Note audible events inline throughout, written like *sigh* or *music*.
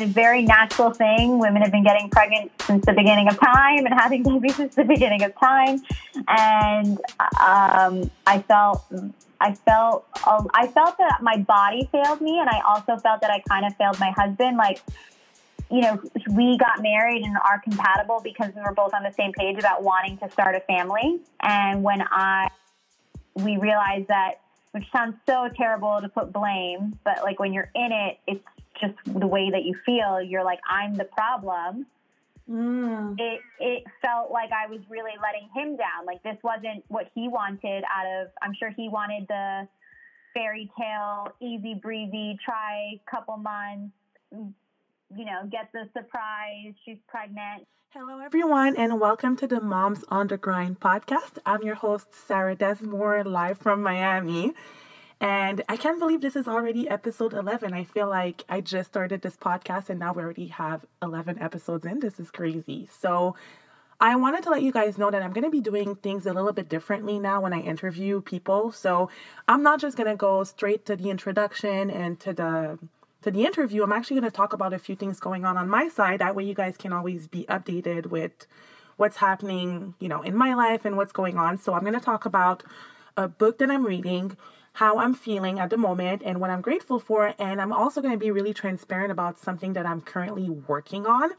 a very natural thing. Women have been getting pregnant since the beginning of time and having babies since the beginning of time. And um, I felt, I felt, um, I felt that my body failed me, and I also felt that I kind of failed my husband. Like, you know, we got married and are compatible because we were both on the same page about wanting to start a family. And when I, we realized that which sounds so terrible to put blame, but like when you're in it, it's just the way that you feel. You're like, I'm the problem. Mm. It it felt like I was really letting him down. Like this wasn't what he wanted out of. I'm sure he wanted the fairy tale, easy breezy, try couple months, you know, get the surprise. She's pregnant. Hello, everyone, and welcome to the Moms on the Grind podcast. I'm your host, Sarah Desmore, live from Miami. And I can't believe this is already episode 11. I feel like I just started this podcast and now we already have 11 episodes in. This is crazy. So, I wanted to let you guys know that I'm going to be doing things a little bit differently now when I interview people. So, I'm not just going to go straight to the introduction and to the to the interview, I'm actually going to talk about a few things going on on my side. That way, you guys can always be updated with what's happening, you know, in my life and what's going on. So, I'm going to talk about a book that I'm reading, how I'm feeling at the moment, and what I'm grateful for. And I'm also going to be really transparent about something that I'm currently working on.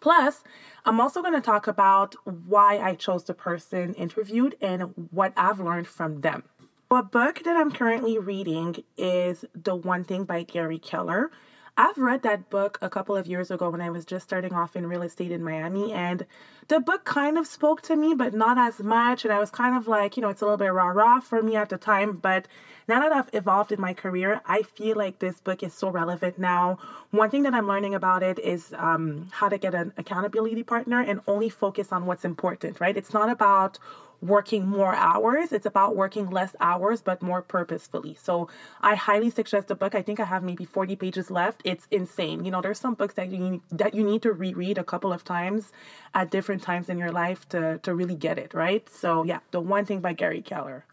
Plus, I'm also going to talk about why I chose the person interviewed and what I've learned from them. A book that I'm currently reading is The One Thing by Gary Keller. I've read that book a couple of years ago when I was just starting off in real estate in Miami, and the book kind of spoke to me, but not as much. And I was kind of like, you know, it's a little bit rah rah for me at the time. But now that I've evolved in my career, I feel like this book is so relevant now. One thing that I'm learning about it is um, how to get an accountability partner and only focus on what's important, right? It's not about working more hours. It's about working less hours, but more purposefully. So I highly suggest the book. I think I have maybe 40 pages left. It's insane. You know, there's some books that you need, that you need to reread a couple of times at different times in your life to, to really get it, right? So yeah, the one thing by Gary Keller.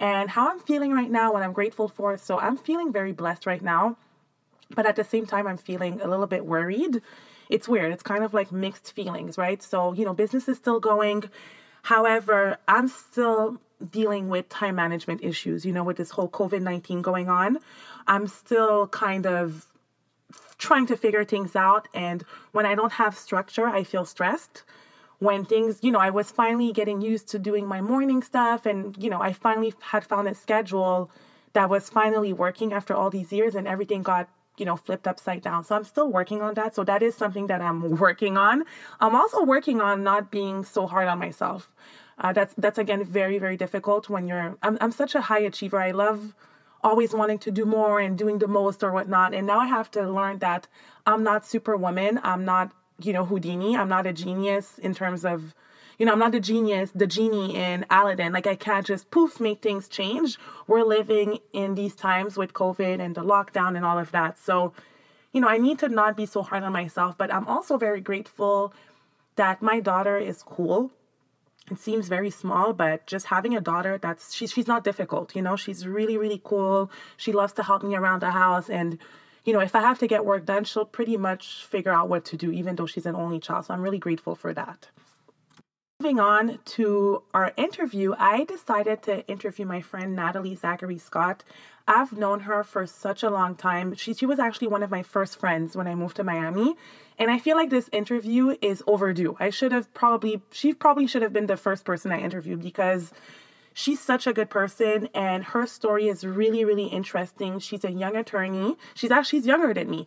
And how I'm feeling right now, what I'm grateful for. So I'm feeling very blessed right now, but at the same time, I'm feeling a little bit worried. It's weird. It's kind of like mixed feelings, right? So, you know, business is still going However, I'm still dealing with time management issues, you know, with this whole COVID 19 going on. I'm still kind of trying to figure things out. And when I don't have structure, I feel stressed. When things, you know, I was finally getting used to doing my morning stuff, and, you know, I finally had found a schedule that was finally working after all these years, and everything got you know, flipped upside down. So I'm still working on that. So that is something that I'm *laughs* working on. I'm also working on not being so hard on myself. Uh, that's that's again very very difficult when you're. I'm I'm such a high achiever. I love always wanting to do more and doing the most or whatnot. And now I have to learn that I'm not superwoman. I'm not you know Houdini. I'm not a genius in terms of you know, I'm not the genius, the genie in Aladdin. Like I can't just poof make things change. We're living in these times with COVID and the lockdown and all of that. So, you know, I need to not be so hard on myself, but I'm also very grateful that my daughter is cool. It seems very small, but just having a daughter that's she's she's not difficult, you know, she's really, really cool. She loves to help me around the house and you know, if I have to get work done, she'll pretty much figure out what to do, even though she's an only child. So I'm really grateful for that. Moving on to our interview, I decided to interview my friend Natalie Zachary Scott. I've known her for such a long time. She, she was actually one of my first friends when I moved to Miami. And I feel like this interview is overdue. I should have probably, she probably should have been the first person I interviewed because she's such a good person and her story is really, really interesting. She's a young attorney. She's actually she's younger than me.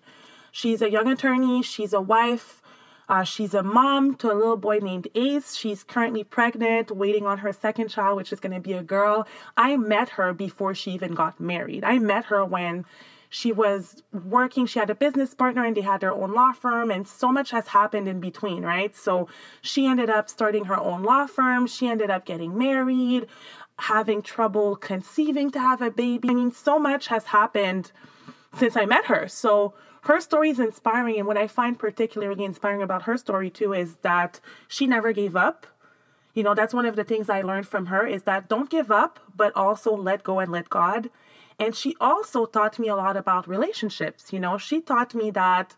She's a young attorney. She's a wife. Uh, she's a mom to a little boy named Ace. She's currently pregnant, waiting on her second child, which is going to be a girl. I met her before she even got married. I met her when she was working she had a business partner and they had their own law firm and so much has happened in between right so she ended up starting her own law firm she ended up getting married having trouble conceiving to have a baby i mean so much has happened since i met her so her story is inspiring. And what I find particularly inspiring about her story too is that she never gave up. You know, that's one of the things I learned from her is that don't give up, but also let go and let God. And she also taught me a lot about relationships. You know, she taught me that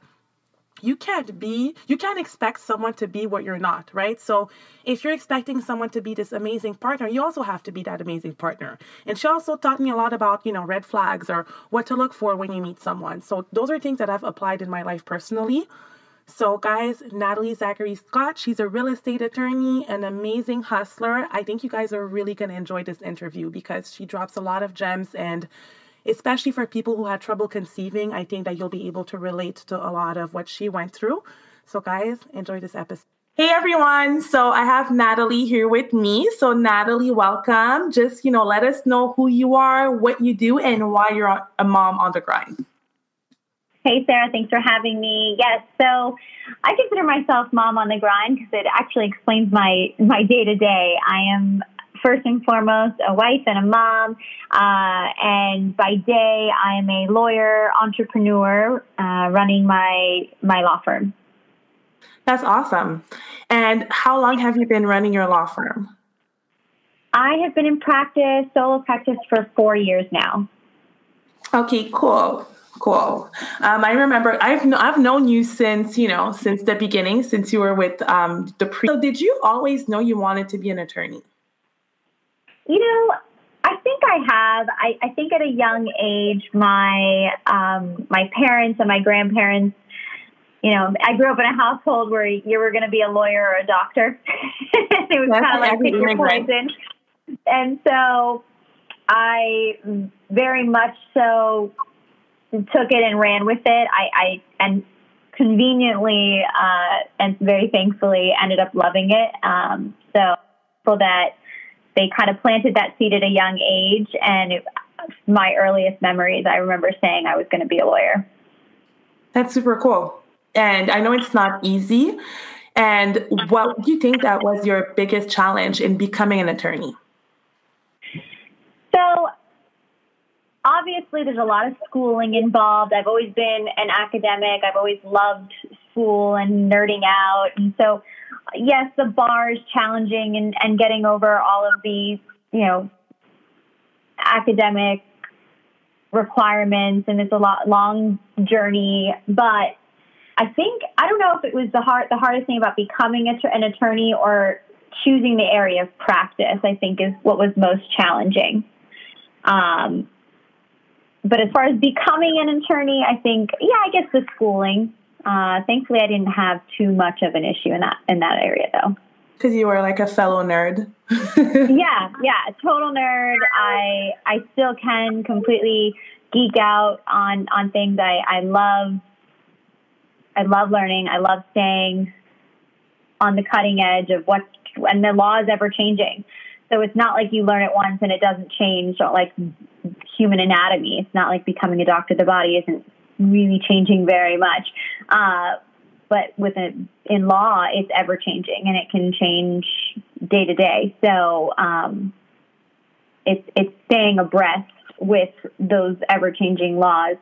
you can't be, you can't expect someone to be what you're not, right? So if you're expecting someone to be this amazing partner, you also have to be that amazing partner. And she also taught me a lot about, you know, red flags or what to look for when you meet someone. So those are things that I've applied in my life personally. So, guys, Natalie Zachary Scott, she's a real estate attorney, an amazing hustler. I think you guys are really going to enjoy this interview because she drops a lot of gems and especially for people who had trouble conceiving, I think that you'll be able to relate to a lot of what she went through. So, guys, enjoy this episode. Hey everyone. So I have Natalie here with me. So Natalie, welcome. Just, you know, let us know who you are, what you do, and why you're a mom on the grind. Hey, Sarah, thanks for having me. Yes, so I consider myself mom on the grind because it actually explains my my day to day. I am first and foremost a wife and a mom, uh, and by day I am a lawyer, entrepreneur, uh, running my my law firm. That's awesome. And how long have you been running your law firm? I have been in practice, solo practice, for four years now. Okay, cool. Cool. Um, I remember I've I've known you since you know since the beginning, since you were with um, the pre. So did you always know you wanted to be an attorney? You know, I think I have. I, I think at a young age, my um, my parents and my grandparents. You know, I grew up in a household where you were going to be a lawyer or a doctor. *laughs* it was kind of like pick your poison. And so I very much so took it and ran with it. I, I and conveniently uh, and very thankfully ended up loving it. Um, so, so that they kind of planted that seed at a young age, and it, my earliest memories, I remember saying I was going to be a lawyer. That's super cool, and I know it's not easy. And what do you think that was your biggest challenge in becoming an attorney? So obviously there's a lot of schooling involved. I've always been an academic. I've always loved school and nerding out. And so, yes, the bar is challenging and, and getting over all of these, you know, academic requirements and it's a lot long journey but i think i don't know if it was the hard the hardest thing about becoming a, an attorney or choosing the area of practice i think is what was most challenging um, but as far as becoming an attorney, I think, yeah, I guess the schooling. Uh, thankfully, I didn't have too much of an issue in that in that area, though. Because you were like a fellow nerd. *laughs* yeah, yeah, total nerd. I I still can completely geek out on on things I I love. I love learning. I love staying on the cutting edge of what's and the law is ever changing. So it's not like you learn it once and it doesn't change. Like human anatomy. It's not like becoming a doctor. The body isn't really changing very much. Uh, but with a, in law, it's ever changing and it can change day to day. So um, it's it's staying abreast with those ever changing laws,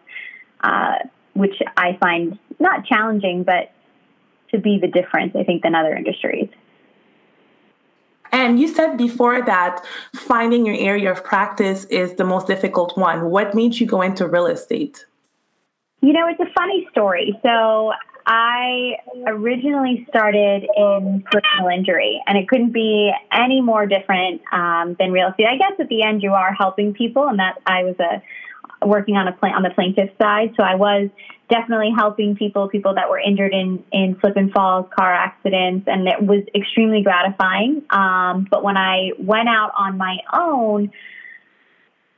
uh, which I find not challenging, but to be the difference, I think, than other industries. And you said before that finding your area of practice is the most difficult one. What made you go into real estate? You know, it's a funny story. So I originally started in personal injury, and it couldn't be any more different um, than real estate. I guess at the end you are helping people, and that I was a working on a pla- on the plaintiff side, so I was definitely helping people, people that were injured in, in slip and falls, car accidents, and it was extremely gratifying. Um, but when I went out on my own,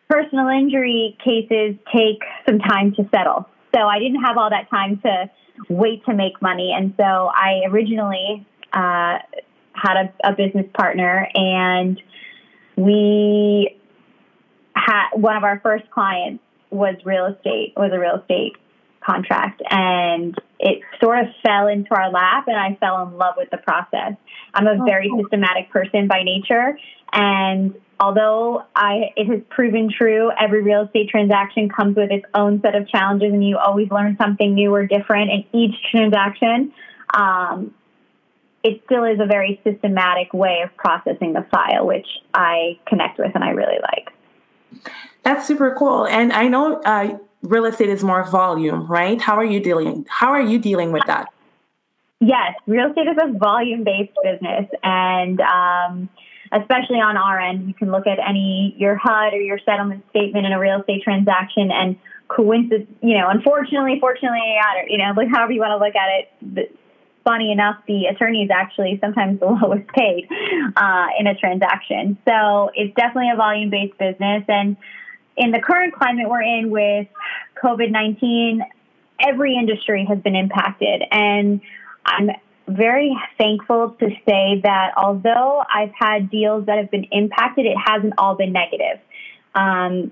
personal injury cases take some time to settle. So I didn't have all that time to wait to make money. And so I originally uh, had a, a business partner, and we had one of our first clients was real estate, was a real estate contract and it sort of fell into our lap and I fell in love with the process. I'm a very systematic person by nature and although I it has proven true every real estate transaction comes with its own set of challenges and you always learn something new or different in each transaction um, it still is a very systematic way of processing the file which I connect with and I really like. That's super cool. And I know uh, real estate is more volume, right? How are you dealing? How are you dealing with that? Yes, real estate is a volume based business, and um, especially on our end, you can look at any your HUD or your settlement statement in a real estate transaction, and coincidence, you know, unfortunately, fortunately, you know, look however you want to look at it. Funny enough, the attorney is actually sometimes the *laughs* lowest paid uh, in a transaction. So it's definitely a volume based business, and in the current climate we're in with COVID nineteen, every industry has been impacted, and I'm very thankful to say that although I've had deals that have been impacted, it hasn't all been negative. Um,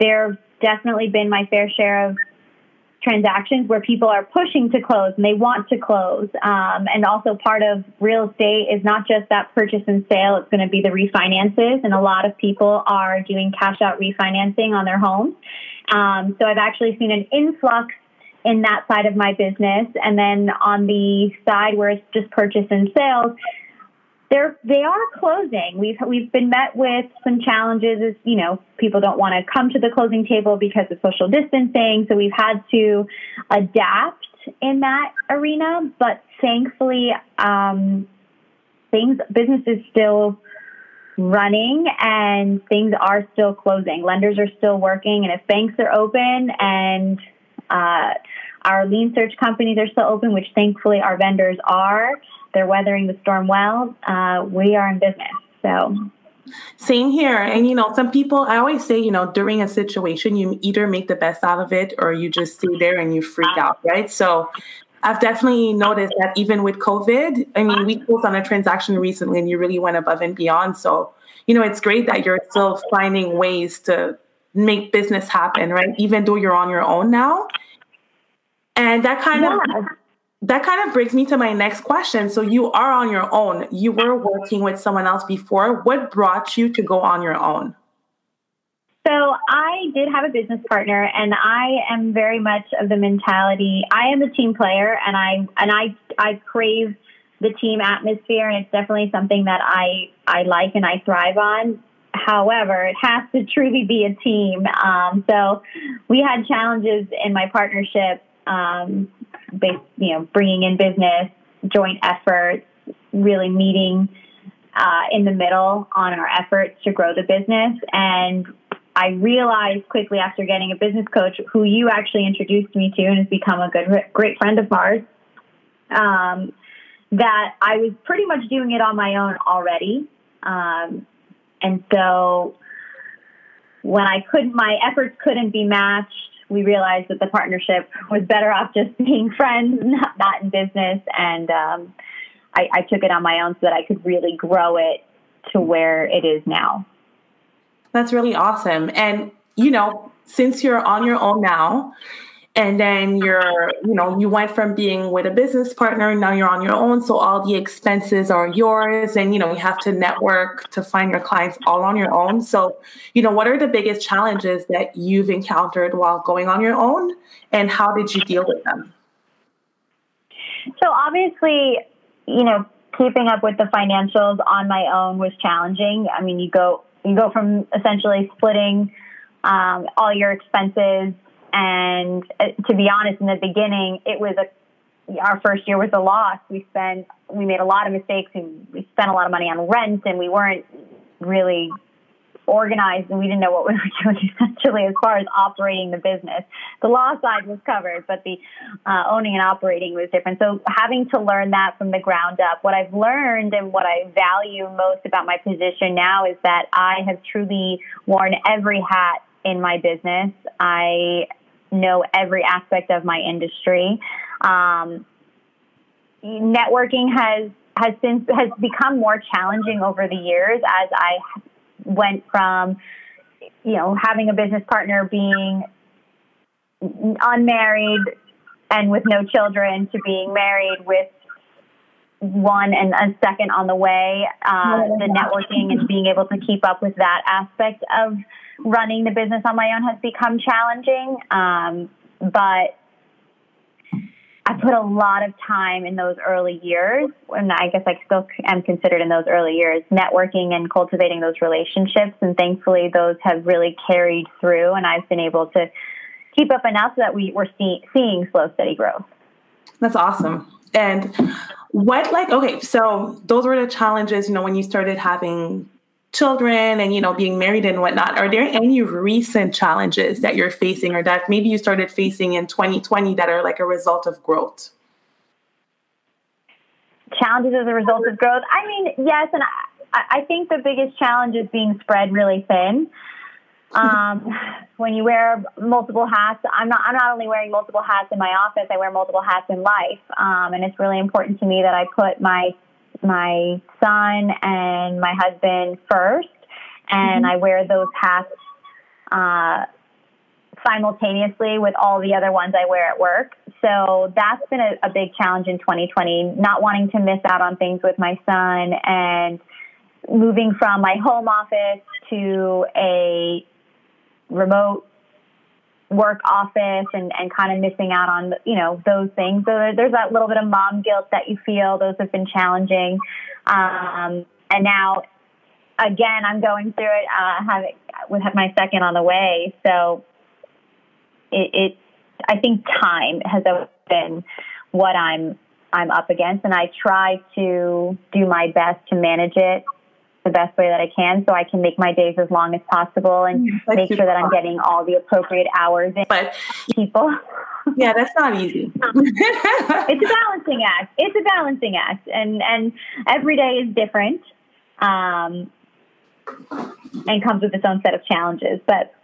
there have definitely been my fair share of transactions where people are pushing to close and they want to close. Um, and also, part of real estate is not just that purchase and sale, it's going to be the refinances. And a lot of people are doing cash out refinancing on their homes. Um, so, I've actually seen an influx in that side of my business. And then on the side where it's just purchase and sales, they're they are closing. We've we've been met with some challenges as you know people don't want to come to the closing table because of social distancing. So we've had to adapt in that arena. But thankfully, um, things business is still running and things are still closing. Lenders are still working, and if banks are open and uh, our lien search companies are still open, which thankfully our vendors are. They're weathering the storm well. Uh, we are in business. So same here. And, you know, some people, I always say, you know, during a situation, you either make the best out of it or you just stay there and you freak out, right? So I've definitely noticed that even with COVID, I mean, we closed on a transaction recently and you really went above and beyond. So, you know, it's great that you're still finding ways to make business happen, right? Even though you're on your own now. And that kind yeah. of that kind of brings me to my next question. So you are on your own. You were working with someone else before. What brought you to go on your own? So I did have a business partner and I am very much of the mentality I am a team player and I and I I crave the team atmosphere and it's definitely something that I I like and I thrive on. However, it has to truly be a team. Um, so we had challenges in my partnership um, based, you know, bringing in business, joint efforts, really meeting uh, in the middle on our efforts to grow the business. And I realized quickly after getting a business coach, who you actually introduced me to and has become a good, great friend of ours, um, that I was pretty much doing it on my own already. Um, and so when I couldn't, my efforts couldn't be matched we realized that the partnership was better off just *laughs* being friends, not, not in business. And um, I, I took it on my own so that I could really grow it to where it is now. That's really awesome. And, you know, since you're on your own now, and then you're you know you went from being with a business partner now you're on your own. So all the expenses are yours and you know you have to network to find your clients all on your own. So you know what are the biggest challenges that you've encountered while going on your own? And how did you deal with them? So obviously you know keeping up with the financials on my own was challenging. I mean you go you go from essentially splitting um, all your expenses and uh, to be honest, in the beginning, it was a our first year was a loss. We spent we made a lot of mistakes and we spent a lot of money on rent and we weren't really organized and we didn't know what we were *laughs* doing essentially as far as operating the business. The law side was covered, but the uh, owning and operating was different. So having to learn that from the ground up, what I've learned and what I value most about my position now is that I have truly worn every hat in my business. I know every aspect of my industry. Um, networking has has since has become more challenging over the years as I went from you know having a business partner being unmarried and with no children to being married with one and a second on the way. Uh, the networking and being able to keep up with that aspect of running the business on my own has become challenging. Um, but I put a lot of time in those early years, and I guess I still am considered in those early years, networking and cultivating those relationships. And thankfully, those have really carried through, and I've been able to keep up enough that we were see, seeing slow, steady growth. That's awesome. And what like okay, so those were the challenges, you know, when you started having children and you know being married and whatnot. Are there any recent challenges that you're facing or that maybe you started facing in 2020 that are like a result of growth? Challenges as a result of growth? I mean yes and i, I think the biggest challenge is being spread really thin um, when you wear multiple hats i'm not i'm not only wearing multiple hats in my office i wear multiple hats in life um, and it's really important to me that i put my my son and my husband first, and mm-hmm. I wear those hats uh, simultaneously with all the other ones I wear at work. So that's been a, a big challenge in 2020, not wanting to miss out on things with my son and moving from my home office to a remote work office and, and kind of missing out on, you know, those things. So there's that little bit of mom guilt that you feel. Those have been challenging. Um, and now, again, I'm going through it, uh, having, with my second on the way. So it, it, I think time has been what I'm, I'm up against. And I try to do my best to manage it the best way that I can so I can make my days as long as possible and mm, that's make sure that I'm getting all the appropriate hours in but people. yeah, that's not easy. *laughs* *laughs* it's a balancing act. It's a balancing act and and every day is different. Um, and comes with its own set of challenges, but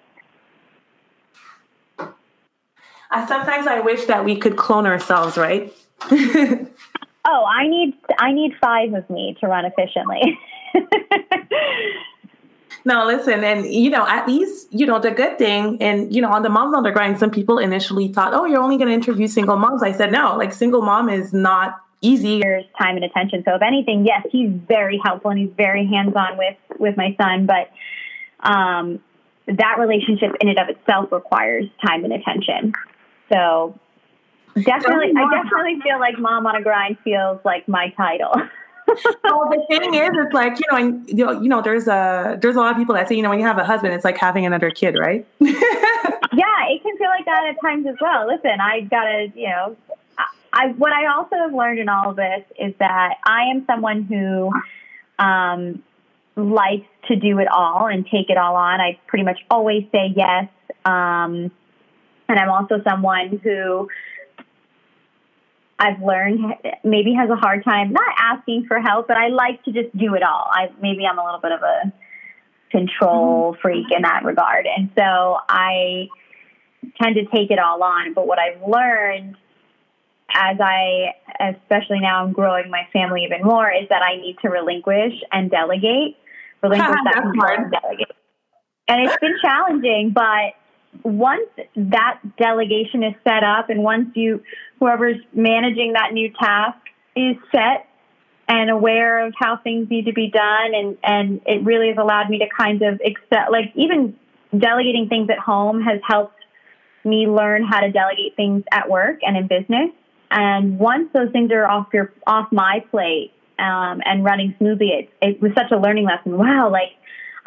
I sometimes I wish that we could clone ourselves, right? *laughs* oh, I need I need five of me to run efficiently. No, listen, and you know, at least, you know, the good thing, and you know, on the Moms on the Grind, some people initially thought, oh, you're only going to interview single moms. I said, no, like single mom is not easy. There's time and attention. So if anything, yes, he's very helpful and he's very hands on with with my son, but um, that relationship in and of itself requires time and attention. So definitely, I definitely feel like mom on a grind feels like my title. *laughs* well, the thing is, it's like you know, and, you know, there's a there's a lot of people that say, you know, when you have a husband, it's like having another kid, right? *laughs* yeah, it can feel like that at times as well. Listen, I gotta, you know, I what I also have learned in all of this is that I am someone who um, likes to do it all and take it all on. I pretty much always say yes, um, and I'm also someone who I've learned maybe has a hard time not asking for help, but I like to just do it all. I maybe I'm a little bit of a control mm-hmm. freak in that regard, and so I tend to take it all on. But what I've learned as I, especially now I'm growing my family even more, is that I need to relinquish and delegate, *laughs* relinquish that control and delegate. And it's been challenging, but once that delegation is set up and once you whoever's managing that new task is set and aware of how things need to be done and and it really has allowed me to kind of accept like even delegating things at home has helped me learn how to delegate things at work and in business. And once those things are off your off my plate um, and running smoothly it, it was such a learning lesson. Wow like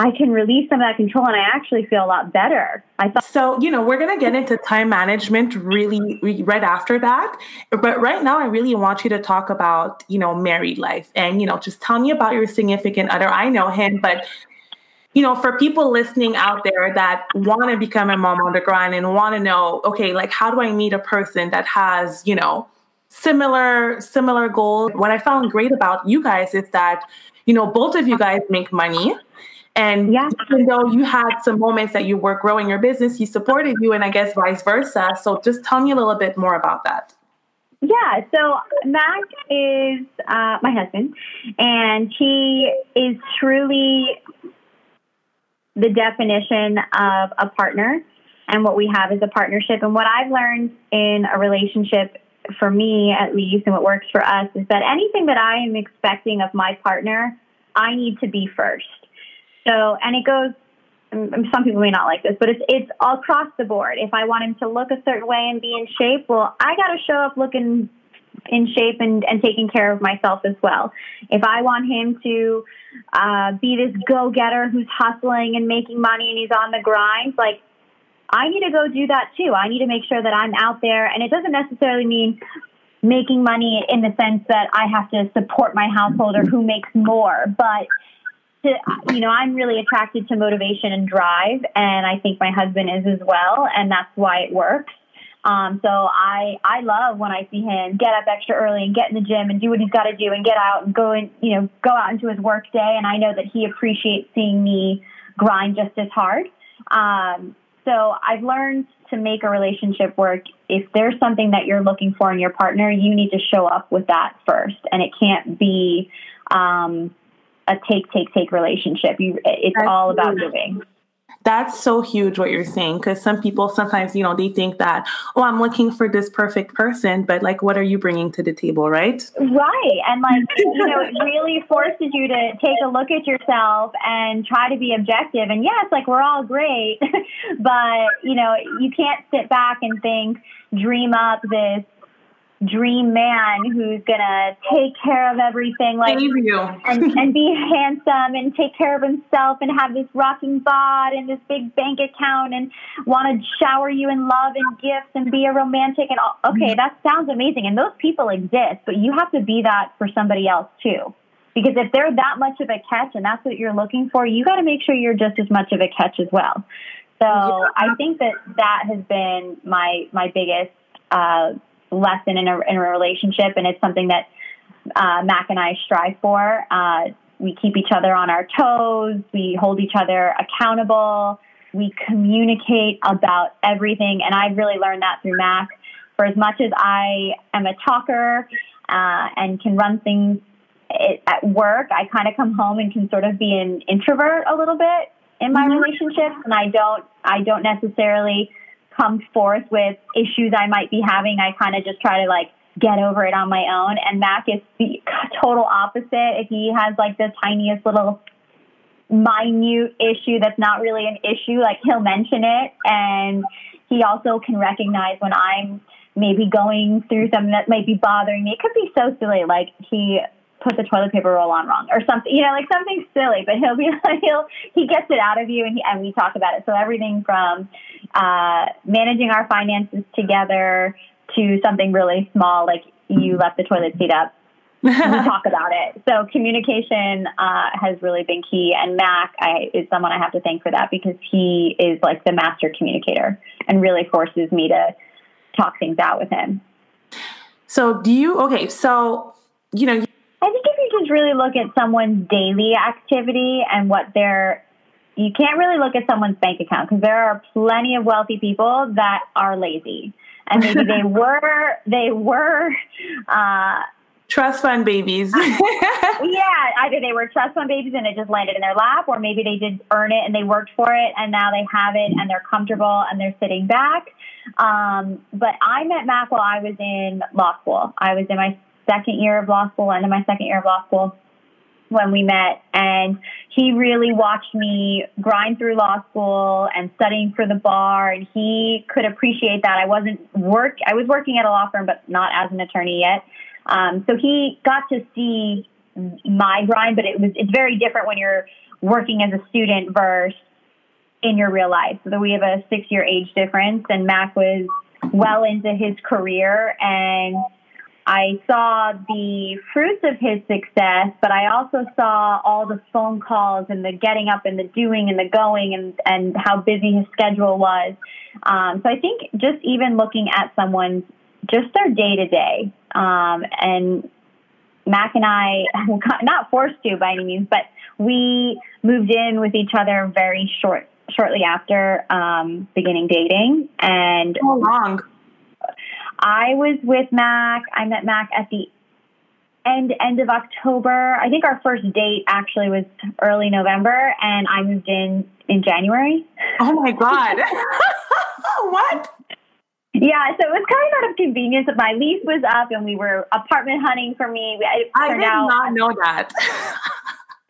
I can release some of that control and I actually feel a lot better. I thought so, you know, we're going to get into time management really right after that. But right now I really want you to talk about, you know, married life and, you know, just tell me about your significant other. I know him, but you know, for people listening out there that want to become a mom on the grind and want to know, okay, like how do I meet a person that has, you know, similar similar goals? What I found great about you guys is that, you know, both of you guys make money and yeah. even though you had some moments that you were growing your business, he supported you, and I guess vice versa. So just tell me a little bit more about that. Yeah, so Mac is uh, my husband, and he is truly the definition of a partner. And what we have is a partnership. And what I've learned in a relationship, for me at least, and what works for us, is that anything that I am expecting of my partner, I need to be first. So, and it goes. Some people may not like this, but it's it's all across the board. If I want him to look a certain way and be in shape, well, I got to show up looking in shape and, and taking care of myself as well. If I want him to uh, be this go getter who's hustling and making money and he's on the grind, like I need to go do that too. I need to make sure that I'm out there. And it doesn't necessarily mean making money in the sense that I have to support my household or who makes more, but to, you know, I'm really attracted to motivation and drive, and I think my husband is as well, and that's why it works. Um, so I I love when I see him get up extra early and get in the gym and do what he's got to do and get out and go and you know go out into his work day. And I know that he appreciates seeing me grind just as hard. Um, so I've learned to make a relationship work. If there's something that you're looking for in your partner, you need to show up with that first, and it can't be. Um, a take take take relationship. You, it's That's all about giving. That's so huge what you're saying because some people sometimes, you know, they think that, oh, I'm looking for this perfect person, but like, what are you bringing to the table, right? Right. And like, *laughs* you know, it really forces you to take a look at yourself and try to be objective. And yes, like, we're all great, *laughs* but, you know, you can't sit back and think, dream up this dream man who's gonna take care of everything like and, and be *laughs* handsome and take care of himself and have this rocking bod and this big bank account and want to shower you in love and gifts and be a romantic and all. okay that sounds amazing. And those people exist but you have to be that for somebody else too. Because if they're that much of a catch and that's what you're looking for you got to make sure you're just as much of a catch as well. So i think that that has been my my biggest uh, lesson in a, in a relationship, and it's something that uh, Mac and I strive for. Uh, we keep each other on our toes. We hold each other accountable. We communicate about everything, and I've really learned that through Mac. For as much as I am a talker uh, and can run things at work, I kind of come home and can sort of be an introvert a little bit in my mm-hmm. relationships, and I don't I don't necessarily come forth with issues I might be having, I kind of just try to like get over it on my own. And Mac is the *laughs* total opposite. If he has like the tiniest little minute issue that's not really an issue, like he'll mention it. And he also can recognize when I'm maybe going through something that might be bothering me. It could be so silly, like he put the toilet paper roll on wrong or something, you know, like something silly, but he'll be like, *laughs* he'll, he gets it out of you and, he, and we talk about it. So everything from, uh, managing our finances together to something really small, like you left the toilet seat up. *laughs* we talk about it. So communication uh, has really been key, and Mac I, is someone I have to thank for that because he is like the master communicator and really forces me to talk things out with him. So do you? Okay, so you know. I think if you just really look at someone's daily activity and what they're you can't really look at someone's bank account because there are plenty of wealthy people that are lazy. And maybe they *laughs* were they were uh, trust fund babies. *laughs* Yeah either they were trust fund babies and it just landed in their lap or maybe they did earn it and they worked for it and now they have it and they're comfortable and they're sitting back. Um, but i met mac while i was in law school. I was in my second year of law school end of my second year of law school when we met and he really watched me grind through law school and studying for the bar and he could appreciate that. I wasn't work I was working at a law firm but not as an attorney yet. Um, so he got to see my grind but it was it's very different when you're working as a student versus in your real life. So we have a six year age difference and Mac was well into his career and I saw the fruits of his success, but I also saw all the phone calls and the getting up and the doing and the going and, and how busy his schedule was. Um, so I think just even looking at someone's, just their day to day, and Mac and I, *laughs* not forced to by any means, but we moved in with each other very short, shortly after um, beginning dating. And how long? I was with Mac. I met Mac at the end end of October. I think our first date actually was early November, and I moved in in January. Oh my god! *laughs* what? Yeah, so it was kind of out of convenience. My lease was up, and we were apartment hunting for me. I did out, not know that. *laughs*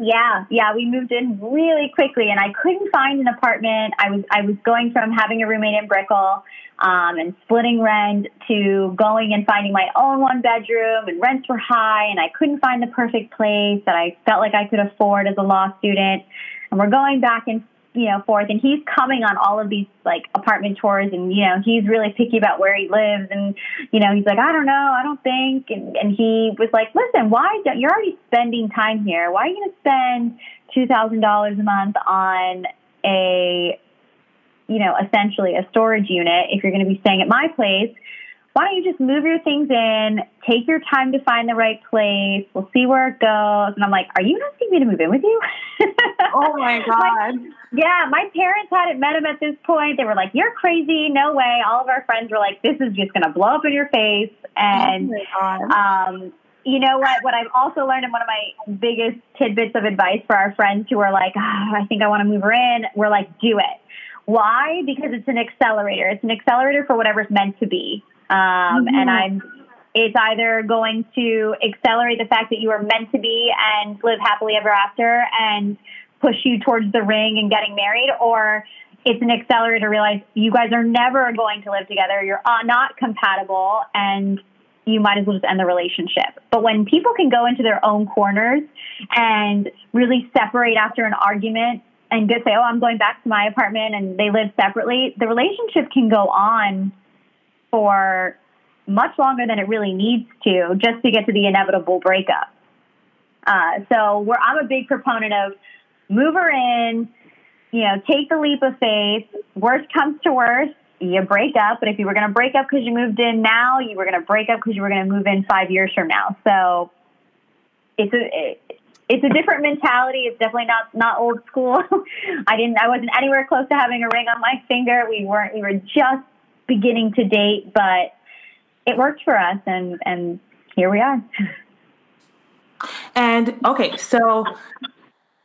Yeah, yeah, we moved in really quickly, and I couldn't find an apartment. I was I was going from having a roommate in Brickell um, and splitting rent to going and finding my own one bedroom, and rents were high, and I couldn't find the perfect place that I felt like I could afford as a law student. And we're going back and you know, forth. And he's coming on all of these like apartment tours and, you know, he's really picky about where he lives. And, you know, he's like, I don't know, I don't think. And, and he was like, listen, why don't, you're already spending time here. Why are you going to spend $2,000 a month on a, you know, essentially a storage unit if you're going to be staying at my place? why don't you just move your things in, take your time to find the right place, we'll see where it goes. And I'm like, are you asking me to move in with you? *laughs* oh my *laughs* God. yeah, my parents hadn't met him at this point. They were like, you're crazy, no way. All of our friends were like, this is just going to blow up in your face. And, oh um, you know what? What I've also learned, and one of my biggest tidbits of advice for our friends who are like, oh, I think I want to move her in, we're like, do it. Why? Because it's an accelerator. It's an accelerator for whatever's meant to be. Um, mm-hmm. And I'm, it's either going to accelerate the fact that you are meant to be and live happily ever after and push you towards the ring and getting married, or it's an accelerator to realize you guys are never going to live together. You're uh, not compatible and you might as well just end the relationship. But when people can go into their own corners and really separate after an argument and just say, oh, I'm going back to my apartment and they live separately, the relationship can go on for much longer than it really needs to just to get to the inevitable breakup. Uh, so where I'm a big proponent of move her in, you know, take the leap of faith. Worst comes to worst, you break up. But if you were going to break up because you moved in now, you were going to break up because you were going to move in five years from now. So it's a it's a different mentality. It's definitely not not old school. *laughs* I didn't. I wasn't anywhere close to having a ring on my finger. We weren't. We were just beginning to date, but it worked for us, and and here we are. And okay, so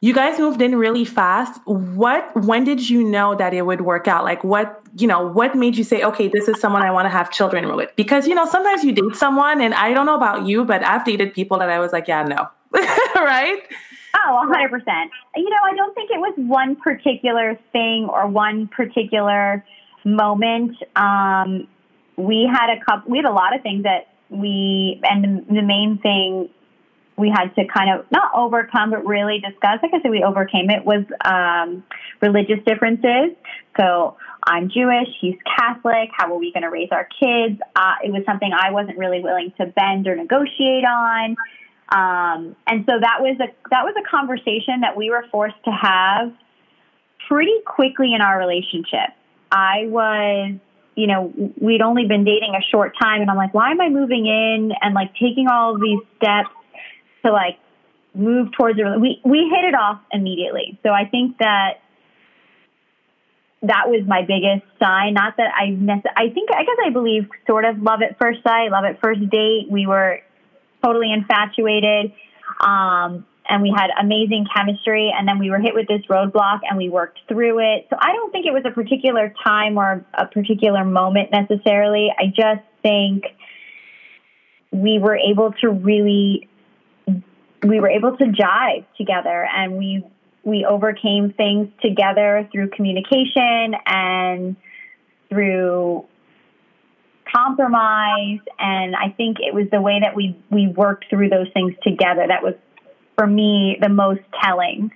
you guys moved in really fast. What when did you know that it would work out? Like what, you know, what made you say, "Okay, this is someone I want to have children with?" Because, you know, sometimes you date someone and I don't know about you, but I've dated people that I was like, "Yeah, no." *laughs* right? Oh, 100%. You know, I don't think it was one particular thing or one particular moment. Um, we had a couple, we had a lot of things that we, and the, the main thing we had to kind of not overcome, but really discuss. Like I said, we overcame it was um, religious differences. So I'm Jewish, he's Catholic. How are we going to raise our kids? Uh, it was something I wasn't really willing to bend or negotiate on. Um, and so that was a that was a conversation that we were forced to have pretty quickly in our relationship. I was, you know, we'd only been dating a short time, and I'm like, why am I moving in and like taking all of these steps to like move towards it? We we hit it off immediately. So I think that that was my biggest sign. Not that I necess- I think I guess I believe sort of love at first sight, love at first date. We were totally infatuated. Um, and we had amazing chemistry and then we were hit with this roadblock and we worked through it. So I don't think it was a particular time or a particular moment necessarily. I just think we were able to really we were able to jive together and we we overcame things together through communication and through compromise and I think it was the way that we we worked through those things together that was for me the most telling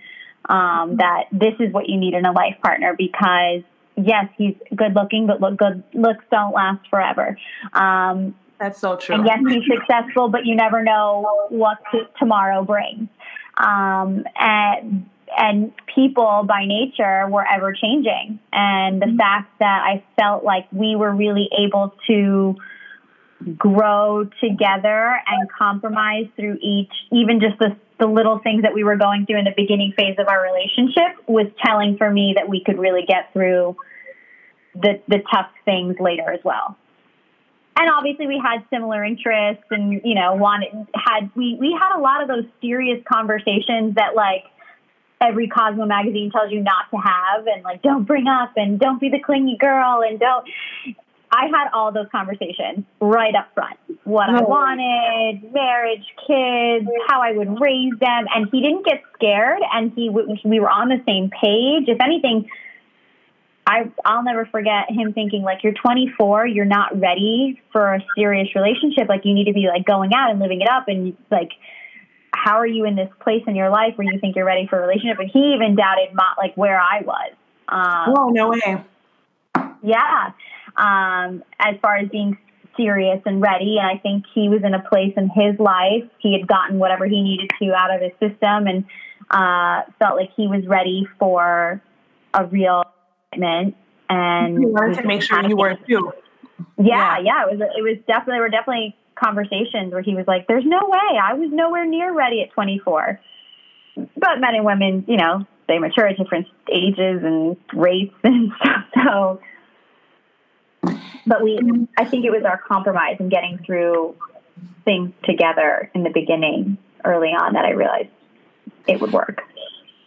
um, that this is what you need in a life partner because yes, he's good looking, but look good looks don't last forever. Um, That's so true. And yes, he's successful, but you never know what t- tomorrow brings. Um, and and people by nature were ever changing, and the mm-hmm. fact that I felt like we were really able to grow together and compromise through each, even just the, the little things that we were going through in the beginning phase of our relationship was telling for me that we could really get through the, the tough things later as well. And obviously we had similar interests and, you know, wanted, had, we, we had a lot of those serious conversations that like, every Cosmo magazine tells you not to have and like don't bring up and don't be the clingy girl and don't I had all those conversations right up front. What I wanted, marriage, kids, how I would raise them, and he didn't get scared. And he we were on the same page. If anything, I I'll never forget him thinking like you're 24, you're not ready for a serious relationship. Like you need to be like going out and living it up, and like how are you in this place in your life where you think you're ready for a relationship? And he even doubted my, like where I was. Um, oh no way! Yeah, um, as far as being serious and ready, and I think he was in a place in his life he had gotten whatever he needed to out of his system, and uh, felt like he was ready for a real commitment. And you wanted to make sure you were too. Yeah, yeah, yeah, it was. It was definitely. We're definitely conversations where he was like, "There's no way. I was nowhere near ready at 24." But men and women, you know, they mature at different ages and rates *laughs* and stuff. So, but we, I think it was our compromise in getting through things together in the beginning, early on, that I realized it would work.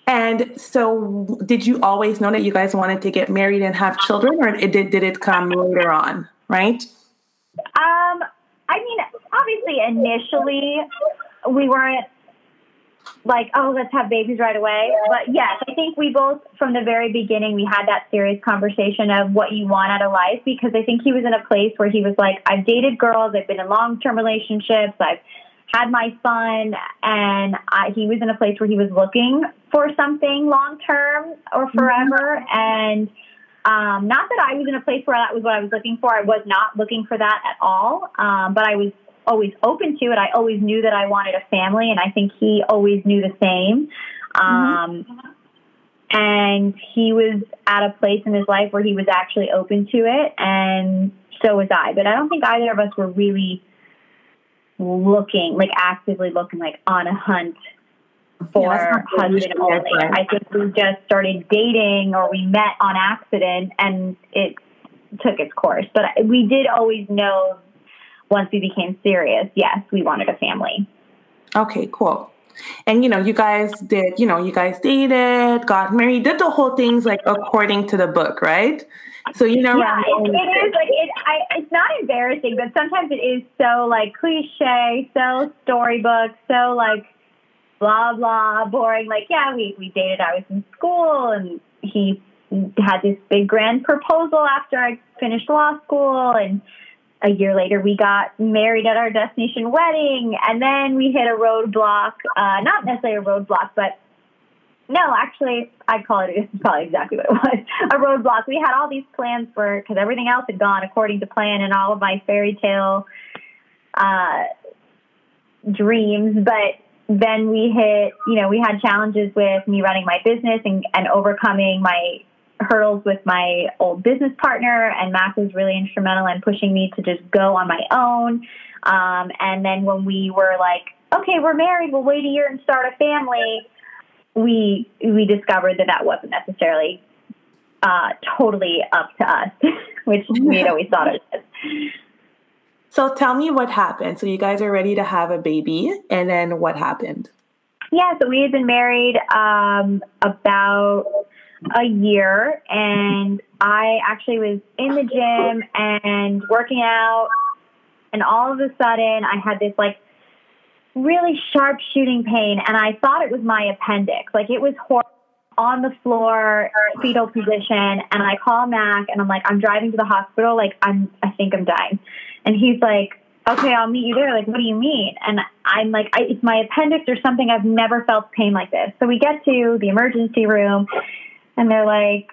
And so, did you always know that you guys wanted to get married and have children, or did did it come later on? Right. Um, I mean, obviously, initially, we weren't like, oh, let's have babies right away. But yes, I think we both, from the very beginning, we had that serious conversation of what you want out of life because I think he was in a place where he was like, I've dated girls, I've been in long term relationships, I've had my fun, and I, he was in a place where he was looking for something long term or forever. Mm-hmm. And um, not that I was in a place where that was what I was looking for. I was not looking for that at all. Um, but I was always open to it. I always knew that I wanted a family, and I think he always knew the same. Um, mm-hmm. And he was at a place in his life where he was actually open to it, and so was I. But I don't think either of us were really looking, like actively looking, like on a hunt for yeah, husband only. I think we just started dating or we met on accident and it took its course. But we did always know once we became serious, yes, we wanted a family. Okay, cool. And you know, you guys did, you know, you guys dated, got married, did the whole things like according to the book, right? So you know, yeah, it, it is like it. I, it's not embarrassing, but sometimes it is so like cliche, so storybook, so like blah blah, boring. Like, yeah, we we dated. I was in school, and he had this big grand proposal after I finished law school, and a year later we got married at our destination wedding, and then we hit a roadblock. Uh, not necessarily a roadblock, but no, actually, I'd call it, *laughs* it's probably exactly what it was, a roadblock. We had all these plans for, because everything else had gone according to plan and all of my fairy tale uh, dreams, but then we hit, you know, we had challenges with me running my business and, and overcoming my hurdles with my old business partner. And Mac was really instrumental in pushing me to just go on my own. Um, and then when we were like, okay, we're married, we'll wait a year and start a family, we we discovered that that wasn't necessarily uh, totally up to us, *laughs* which we had always thought it was. So tell me what happened. So you guys are ready to have a baby, and then what happened? Yeah, so we had been married um, about a year, and I actually was in the gym and working out, and all of a sudden I had this like really sharp shooting pain, and I thought it was my appendix. Like it was horrible on the floor, fetal position, and I call Mac and I'm like, I'm driving to the hospital. Like I'm, I think I'm dying. And he's like, okay, I'll meet you there. Like, what do you mean? And I'm like, I, it's my appendix or something. I've never felt pain like this. So we get to the emergency room and they're like,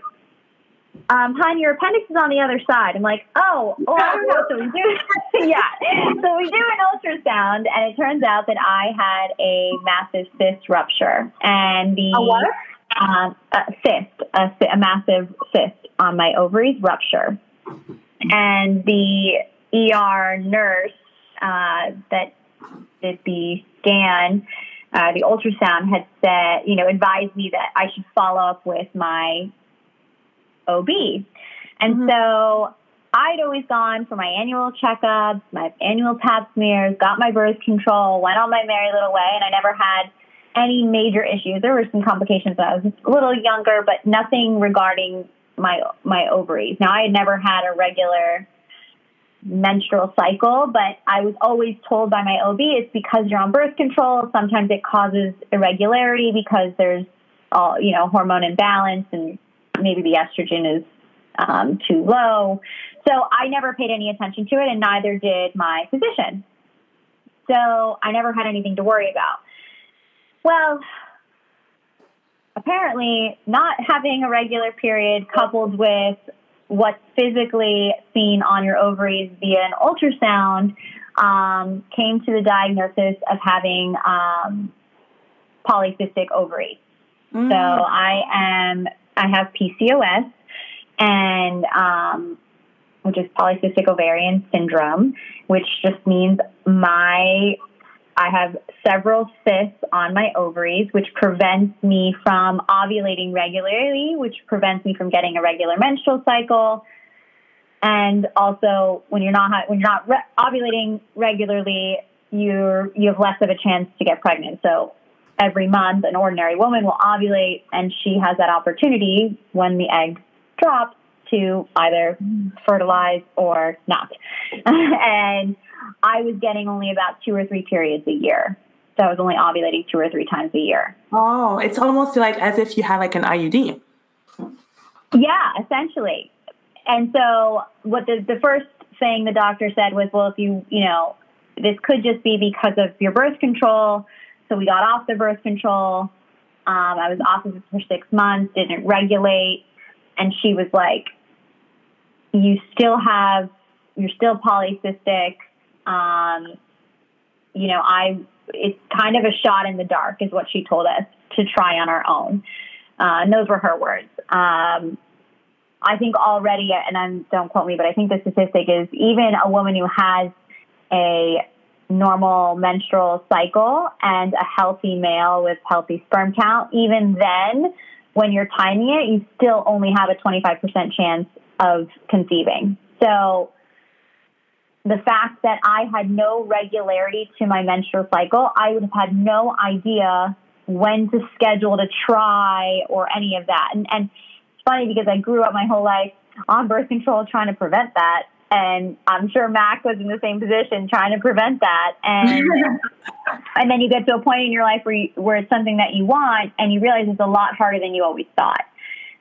um, hon, your appendix is on the other side. I'm like, oh, oh, I don't know. So we do, *laughs* yeah. So we do an ultrasound, and it turns out that I had a massive cyst rupture, and the a what? Um, a cyst, a, a massive cyst on my ovaries rupture, and the ER nurse uh, that did the scan, uh, the ultrasound had said, you know, advised me that I should follow up with my OB. And mm-hmm. so I'd always gone for my annual checkups, my annual pap smears, got my birth control, went on my merry little way, and I never had any major issues. There were some complications when I was a little younger, but nothing regarding my my ovaries. Now I had never had a regular menstrual cycle, but I was always told by my OB it's because you're on birth control. Sometimes it causes irregularity because there's all you know hormone imbalance and maybe the estrogen is um, too low. So I never paid any attention to it, and neither did my physician. So I never had anything to worry about. Well, apparently, not having a regular period coupled with what's physically seen on your ovaries via an ultrasound um, came to the diagnosis of having um, polycystic ovaries. Mm. So I am I have PCOS and um, which is polycystic ovarian syndrome, which just means my I have several cysts on my ovaries, which prevents me from ovulating regularly, which prevents me from getting a regular menstrual cycle. And also, when you're not when you're not re- ovulating regularly, you're you have less of a chance to get pregnant. So every month, an ordinary woman will ovulate, and she has that opportunity when the egg drops to either fertilize or not. *laughs* and I was getting only about two or three periods a year. So I was only ovulating two or three times a year. Oh, it's almost like as if you had like an IUD. Yeah, essentially. And so what the, the first thing the doctor said was, well, if you, you know, this could just be because of your birth control. So we got off the birth control. Um, I was off of it for six months, didn't regulate. And she was like, you still have, you're still polycystic. Um, you know, I, it's kind of a shot in the dark, is what she told us to try on our own. Uh, and those were her words. Um, I think already, and I'm, don't quote me, but I think the statistic is even a woman who has a normal menstrual cycle and a healthy male with healthy sperm count, even then, when you're timing it, you still only have a 25% chance of conceiving. So the fact that I had no regularity to my menstrual cycle, I would have had no idea when to schedule to try or any of that. And, and it's funny because I grew up my whole life on birth control trying to prevent that. And I'm sure Mac was in the same position trying to prevent that. And *laughs* and then you get to a point in your life where you, where it's something that you want, and you realize it's a lot harder than you always thought.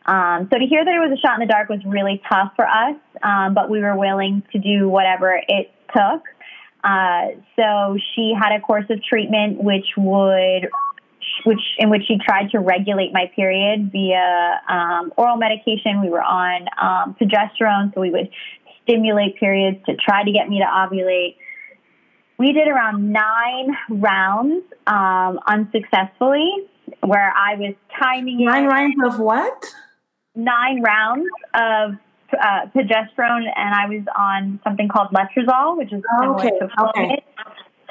Um, so to hear that it was a shot in the dark was really tough for us, um, but we were willing to do whatever it took. Uh, so she had a course of treatment which would which in which she tried to regulate my period via um, oral medication. We were on um, progesterone, so we would stimulate periods to try to get me to ovulate. We did around nine rounds um, unsuccessfully, where I was timing nine rounds of what? Nine rounds of uh, progesterone, and I was on something called letrozole, which is similar okay. to Okay.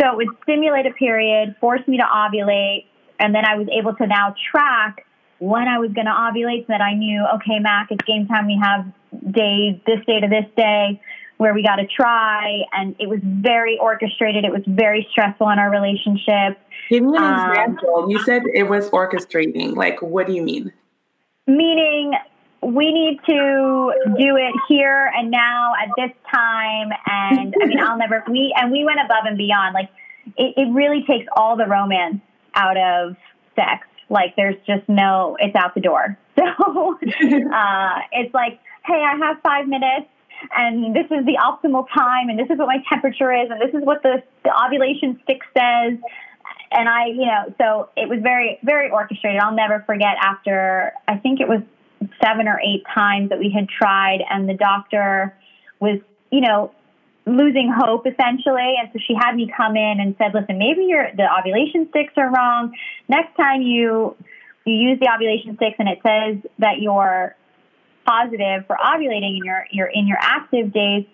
So it would stimulate a period, force me to ovulate, and then I was able to now track when I was going to ovulate, so that I knew, okay, Mac, it's game time. We have day this day to this day where we got to try, and it was very orchestrated. It was very stressful in our relationship. Give me an um, example. You said it was orchestrating. Like, what do you mean? Meaning, we need to do it here and now at this time. And I mean, I'll never, we, and we went above and beyond. Like, it, it really takes all the romance out of sex. Like, there's just no, it's out the door. *laughs* So, uh, it's like, hey, I have five minutes and this is the optimal time and this is what my temperature is and this is what the, the ovulation stick says and I, you know, so it was very, very orchestrated. I'll never forget after, I think it was seven or eight times that we had tried, and the doctor was, you know, losing hope essentially. And so she had me come in and said, listen, maybe your the ovulation sticks are wrong. Next time you you use the ovulation sticks and it says that you're positive for ovulating in you're in your active days,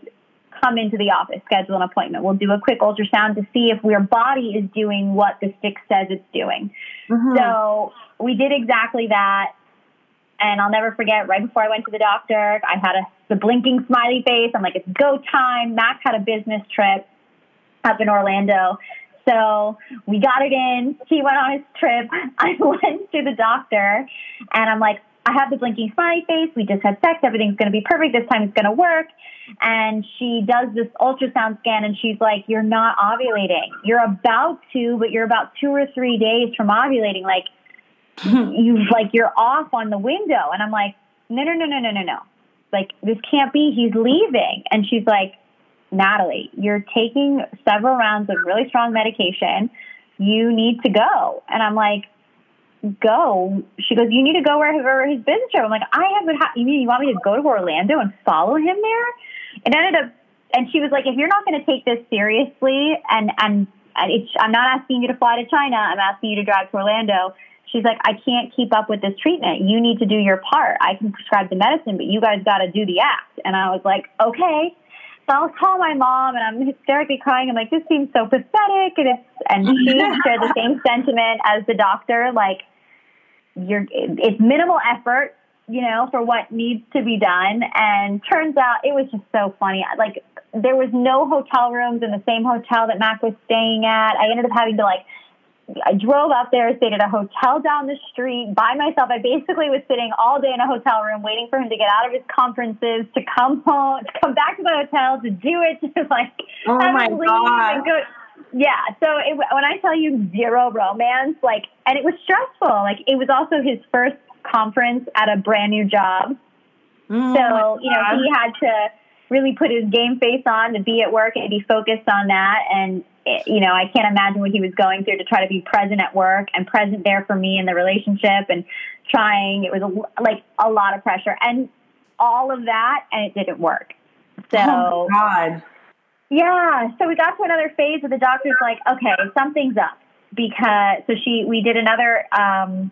come into the office, schedule an appointment. We'll do a quick ultrasound to see if your body is doing what the stick says it's doing. Mm-hmm. So we did exactly that. And I'll never forget, right before I went to the doctor, I had a the blinking smiley face. I'm like, it's go time. Max had a business trip up in Orlando. So we got it in. He went on his trip. *laughs* I went to the doctor and I'm like, I have the blinking smiley face. We just had sex. Everything's going to be perfect. This time it's going to work. And she does this ultrasound scan and she's like, You're not ovulating. You're about to, but you're about two or three days from ovulating. Like, you like, you're off on the window. And I'm like, No, no, no, no, no, no, no. Like, this can't be. He's leaving. And she's like, Natalie, you're taking several rounds of really strong medication. You need to go. And I'm like, go. She goes, you need to go wherever his business trip. I'm like, I haven't. Ha- you mean you want me to go to Orlando and follow him there? It ended up, and she was like, if you're not going to take this seriously, and and, and I'm not asking you to fly to China. I'm asking you to drive to Orlando. She's like, I can't keep up with this treatment. You need to do your part. I can prescribe the medicine, but you guys got to do the act. And I was like, okay. So I'll call my mom and I'm hysterically crying. I'm like, this seems so pathetic. And it's, and *laughs* she shared the same sentiment as the doctor. Like, you're, it's minimal effort, you know, for what needs to be done. And turns out it was just so funny. Like, there was no hotel rooms in the same hotel that Mac was staying at. I ended up having to like I drove up there, stayed at a hotel down the street by myself. I basically was sitting all day in a hotel room waiting for him to get out of his conferences, to come home, to come back to the hotel, to do it, *laughs* to like, oh my God. Go. Yeah. So it, when I tell you zero romance, like, and it was stressful. Like, it was also his first conference at a brand new job. Oh so, you know, he had to really put his game face on to be at work and be focused on that. And you know, I can't imagine what he was going through to try to be present at work and present there for me in the relationship and trying. It was a, like a lot of pressure and all of that, and it didn't work. So, oh God. Yeah. So we got to another phase where the doctor's like, okay, something's up because, so she, we did another um,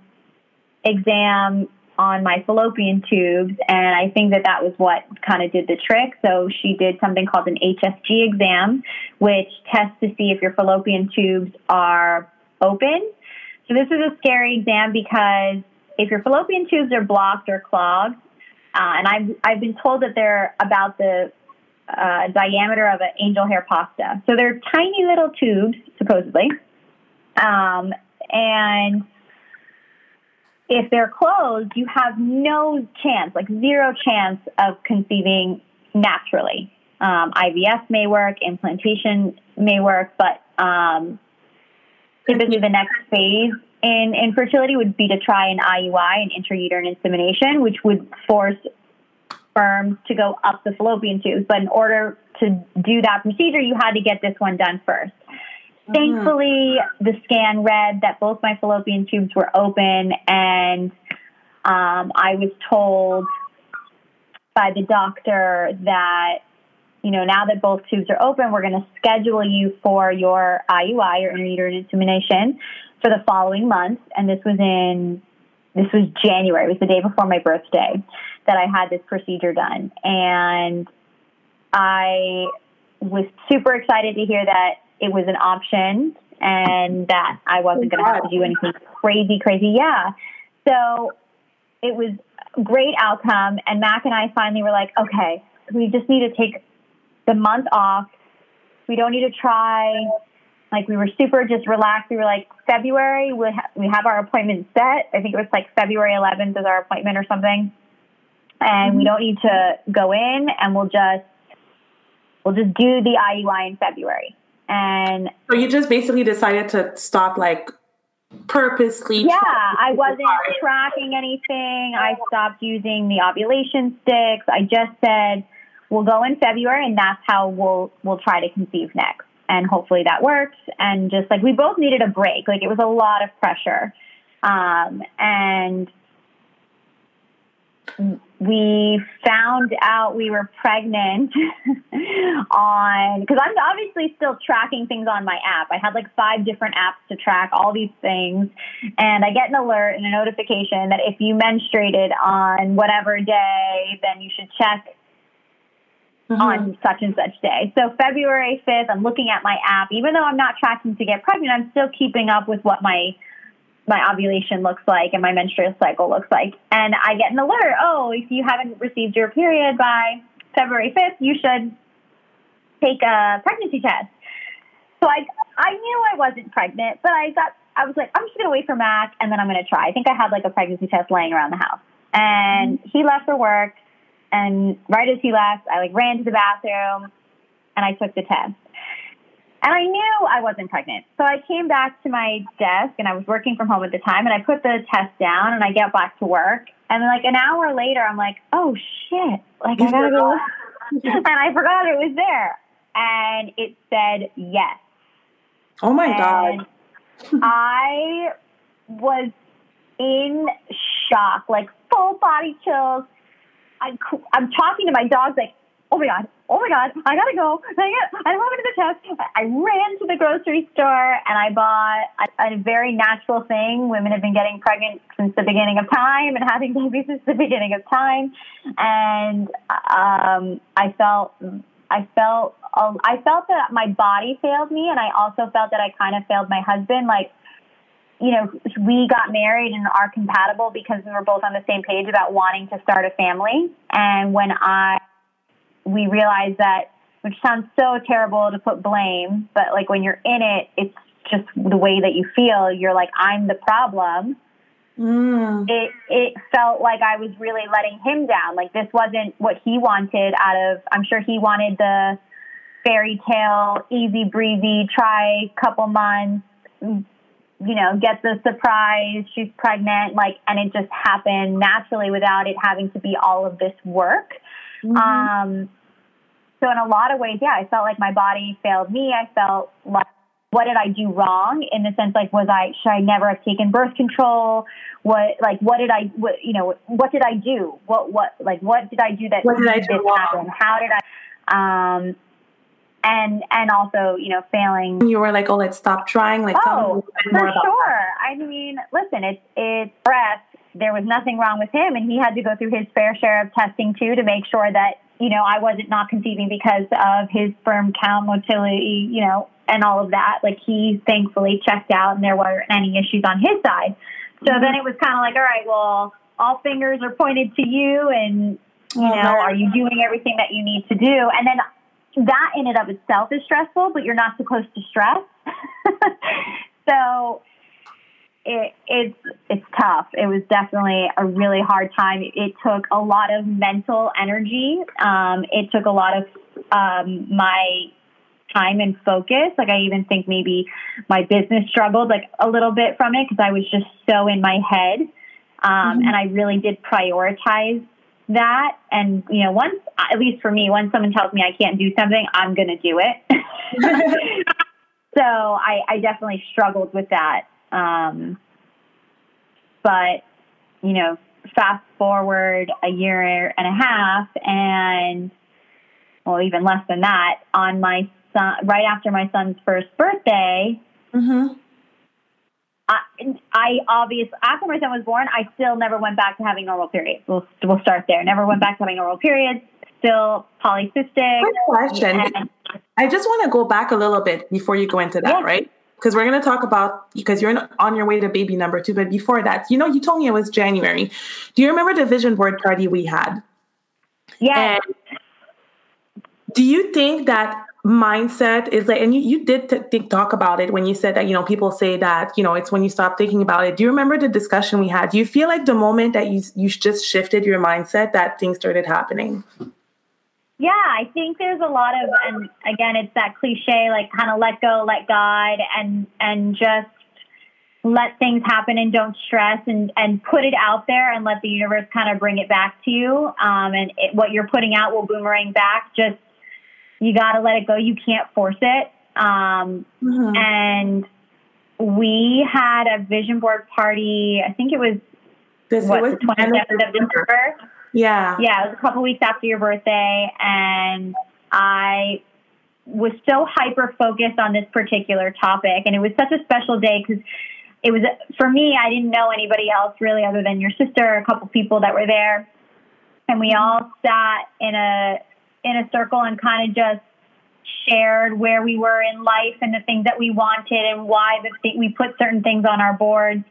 exam on my fallopian tubes, and I think that that was what kind of did the trick. So she did something called an HSG exam, which tests to see if your fallopian tubes are open. So this is a scary exam because if your fallopian tubes are blocked or clogged, uh, and I've I've been told that they're about the uh, diameter of an angel hair pasta. So they're tiny little tubes, supposedly, um, and if they're closed, you have no chance, like zero chance of conceiving naturally. Um, IVF may work, implantation may work, but um, typically the next phase in infertility would be to try an IUI, an intrauterine insemination, which would force sperm to go up the fallopian tubes. But in order to do that procedure, you had to get this one done first. Thankfully, the scan read that both my fallopian tubes were open, and um, I was told by the doctor that, you know, now that both tubes are open, we're going to schedule you for your IUI or intrauterine insemination for the following month. And this was in, this was January. It was the day before my birthday that I had this procedure done. And I was super excited to hear that it was an option and that I wasn't going to have to do anything crazy, crazy. Yeah. So it was a great outcome. And Mac and I finally were like, okay, we just need to take the month off. We don't need to try. Like we were super just relaxed. We were like February. We ha- we have our appointment set. I think it was like February 11th is our appointment or something. And mm-hmm. we don't need to go in, and we'll just we'll just do the IUI in February. And so you just basically decided to stop like purposely. Yeah, I wasn't tracking anything. I stopped using the ovulation sticks. I just said we'll go in February, and that's how we'll we'll try to conceive next. And hopefully that works. And just like we both needed a break, like it was a lot of pressure. Um, and we found out we were pregnant *laughs* on because I'm obviously still tracking things on my app. I had like five different apps to track all these things, and I get an alert and a notification that if you menstruated on whatever day, then you should check mm-hmm. on such and such day. So February 5th, I'm looking at my app. Even though I'm not tracking to get pregnant, I'm still keeping up with what my my ovulation looks like and my menstrual cycle looks like. And I get an alert, oh, if you haven't received your period by February 5th, you should take a pregnancy test. So I, I knew I wasn't pregnant, but I got, I was like, I'm just going to wait for Mac and then I'm going to try. I think I had like a pregnancy test laying around the house. And mm-hmm. he left for work. And right as he left, I like ran to the bathroom and I took the test. And I knew I wasn't pregnant. So I came back to my desk and I was working from home at the time and I put the test down and I get back to work. And like an hour later, I'm like, oh shit. Like I gotta go. *laughs* and I forgot it was there. And it said yes. Oh my and God. *laughs* I was in shock, like full body chills. I'm, I'm talking to my dogs like, oh my god, oh my god, I gotta go. *laughs* I I'm having the test. I ran to the grocery store and I bought a, a very natural thing. Women have been getting pregnant since the beginning of time and having babies since the beginning of time, and um, I felt. I felt I felt that my body failed me, and I also felt that I kind of failed my husband. Like you know, we got married and are compatible because we were both on the same page about wanting to start a family. And when I, we realized that, which sounds so terrible to put blame, but like when you're in it, it's just the way that you feel. You're like, I'm the problem. Mm. It it felt like I was really letting him down. Like this wasn't what he wanted out of. I'm sure he wanted the fairy tale, easy breezy, try couple months, you know, get the surprise, she's pregnant, like, and it just happened naturally without it having to be all of this work. Mm-hmm. Um, so in a lot of ways, yeah, I felt like my body failed me. I felt like, what did I do wrong? In the sense, like, was I, should I never have taken birth control? What, like, what did I, what, you know, what did I do? What, what, like, what did I do that what did I do wrong? happen? How did I, um, and and also you know failing. You were like, oh, let's stop trying. Like, oh, for sure. I mean, listen, it's it's breast. There was nothing wrong with him, and he had to go through his fair share of testing too to make sure that you know I wasn't not conceiving because of his sperm count, motility, you know, and all of that. Like he thankfully checked out, and there weren't any issues on his side. So mm-hmm. then it was kind of like, all right, well, all fingers are pointed to you, and you know, are you doing everything that you need to do? And then that in and of itself is stressful, but you're not supposed to stress. *laughs* so it, it's it's tough. It was definitely a really hard time. It took a lot of mental energy. Um, it took a lot of um, my time and focus. Like I even think maybe my business struggled like a little bit from it because I was just so in my head. Um, mm-hmm. And I really did prioritize that. And, you know, once, at least for me, once someone tells me I can't do something, I'm going to do it. *laughs* *laughs* so I, I definitely struggled with that. Um, but, you know, fast forward a year and a half and, well, even less than that, on my son, right after my son's first birthday, mm-hmm. I, I obviously after my son was born, I still never went back to having normal periods. We'll we'll start there. Never went back to having normal periods. Still polycystic. Good question. And, I just want to go back a little bit before you go into that, right? Because we're going to talk about because you're on your way to baby number two. But before that, you know, you told me it was January. Do you remember the vision board party we had? Yeah. do you think that mindset is like and you, you did t- think, talk about it when you said that you know people say that you know it's when you stop thinking about it do you remember the discussion we had do you feel like the moment that you you just shifted your mindset that things started happening yeah i think there's a lot of and again it's that cliche like kind of let go let god and and just let things happen and don't stress and and put it out there and let the universe kind of bring it back to you um, and it, what you're putting out will boomerang back just you got to let it go. You can't force it. Um, mm-hmm. And we had a vision board party. I think it was this what, was the 27th of December. Yeah. Yeah, it was a couple weeks after your birthday. And I was so hyper focused on this particular topic. And it was such a special day because it was, for me, I didn't know anybody else really other than your sister, a couple people that were there. And we all sat in a in a circle and kind of just shared where we were in life and the things that we wanted and why the th- we put certain things on our boards.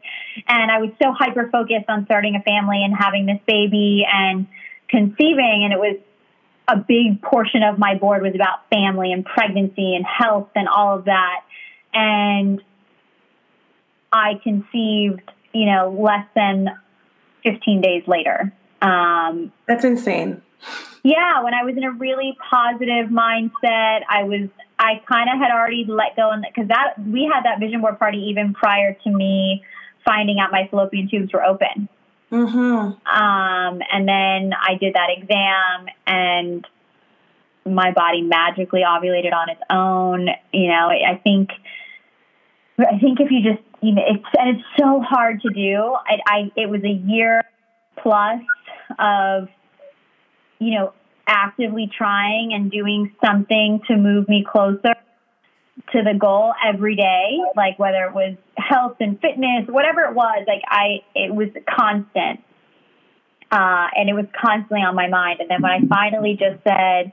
And I was so hyper focused on starting a family and having this baby and conceiving. And it was a big portion of my board was about family and pregnancy and health and all of that. And I conceived, you know, less than 15 days later. Um, That's insane. Yeah, when I was in a really positive mindset, I was I kind of had already let go, and because that we had that vision board party even prior to me finding out my fallopian tubes were open. Mm-hmm. Um, and then I did that exam, and my body magically ovulated on its own. You know, I think I think if you just, you know, it's, and it's so hard to do. I, I it was a year plus of, you know, actively trying and doing something to move me closer to the goal every day, like whether it was health and fitness, whatever it was, like I, it was constant. Uh, and it was constantly on my mind. And then when I finally just said,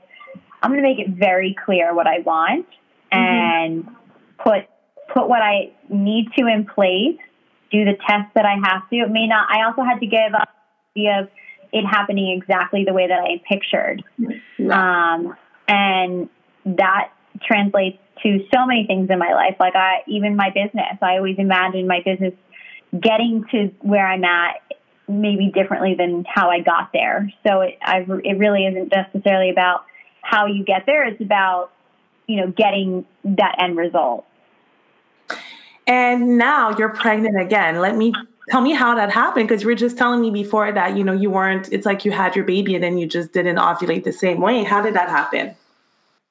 I'm going to make it very clear what I want mm-hmm. and put, put what I need to in place, do the tests that I have to. It may not, I also had to give up the idea of it happening exactly the way that I pictured. Um, and that translates to so many things in my life. Like I, even my business, I always imagined my business getting to where I'm at maybe differently than how I got there. So it, I, it really isn't necessarily about how you get there. It's about, you know, getting that end result. And now you're pregnant again. Let me tell me how that happened because you were just telling me before that, you know, you weren't, it's like you had your baby and then you just didn't ovulate the same way. How did that happen?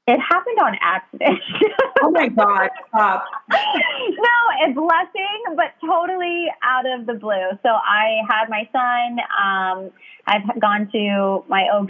It happened on accident. oh my God, stop. *laughs* no, a blessing, but totally out of the blue. So I had my son. Um, I've gone to my OB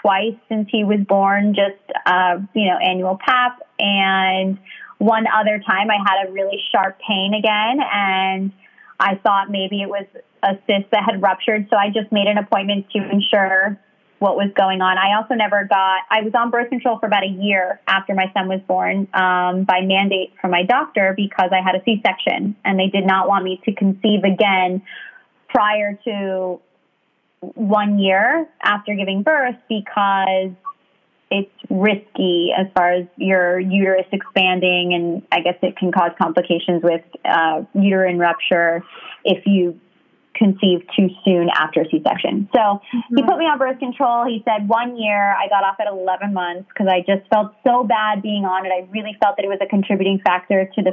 twice since he was born, just, uh, you know, annual PAP. And one other time I had a really sharp pain again. And I thought maybe it was a cyst that had ruptured. So I just made an appointment to ensure what was going on. I also never got, I was on birth control for about a year after my son was born um, by mandate from my doctor because I had a C section and they did not want me to conceive again prior to one year after giving birth because it's risky as far as your uterus expanding, and I guess it can cause complications with uh, uterine rupture if you conceive too soon after C-section. So mm-hmm. he put me on birth control. He said one year. I got off at 11 months because I just felt so bad being on it. I really felt that it was a contributing factor to the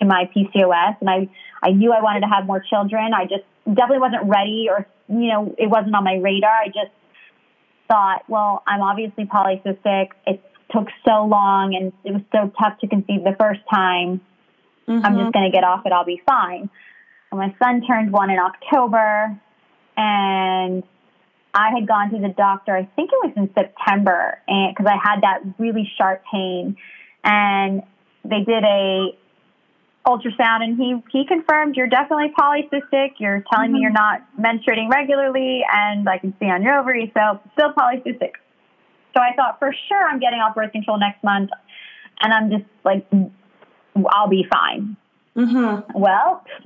to my PCOS, and I I knew I wanted to have more children. I just definitely wasn't ready, or you know, it wasn't on my radar. I just thought, well, I'm obviously polycystic. It took so long, and it was so tough to conceive the first time. Mm-hmm. I'm just going to get off it. I'll be fine my son turned one in October, and I had gone to the doctor. I think it was in September, because I had that really sharp pain, and they did a ultrasound, and he he confirmed you're definitely polycystic. You're telling mm-hmm. me you're not menstruating regularly, and I can see on your ovaries, so still polycystic. So I thought for sure I'm getting off birth control next month, and I'm just like I'll be fine. Mm-hmm. Well, *laughs*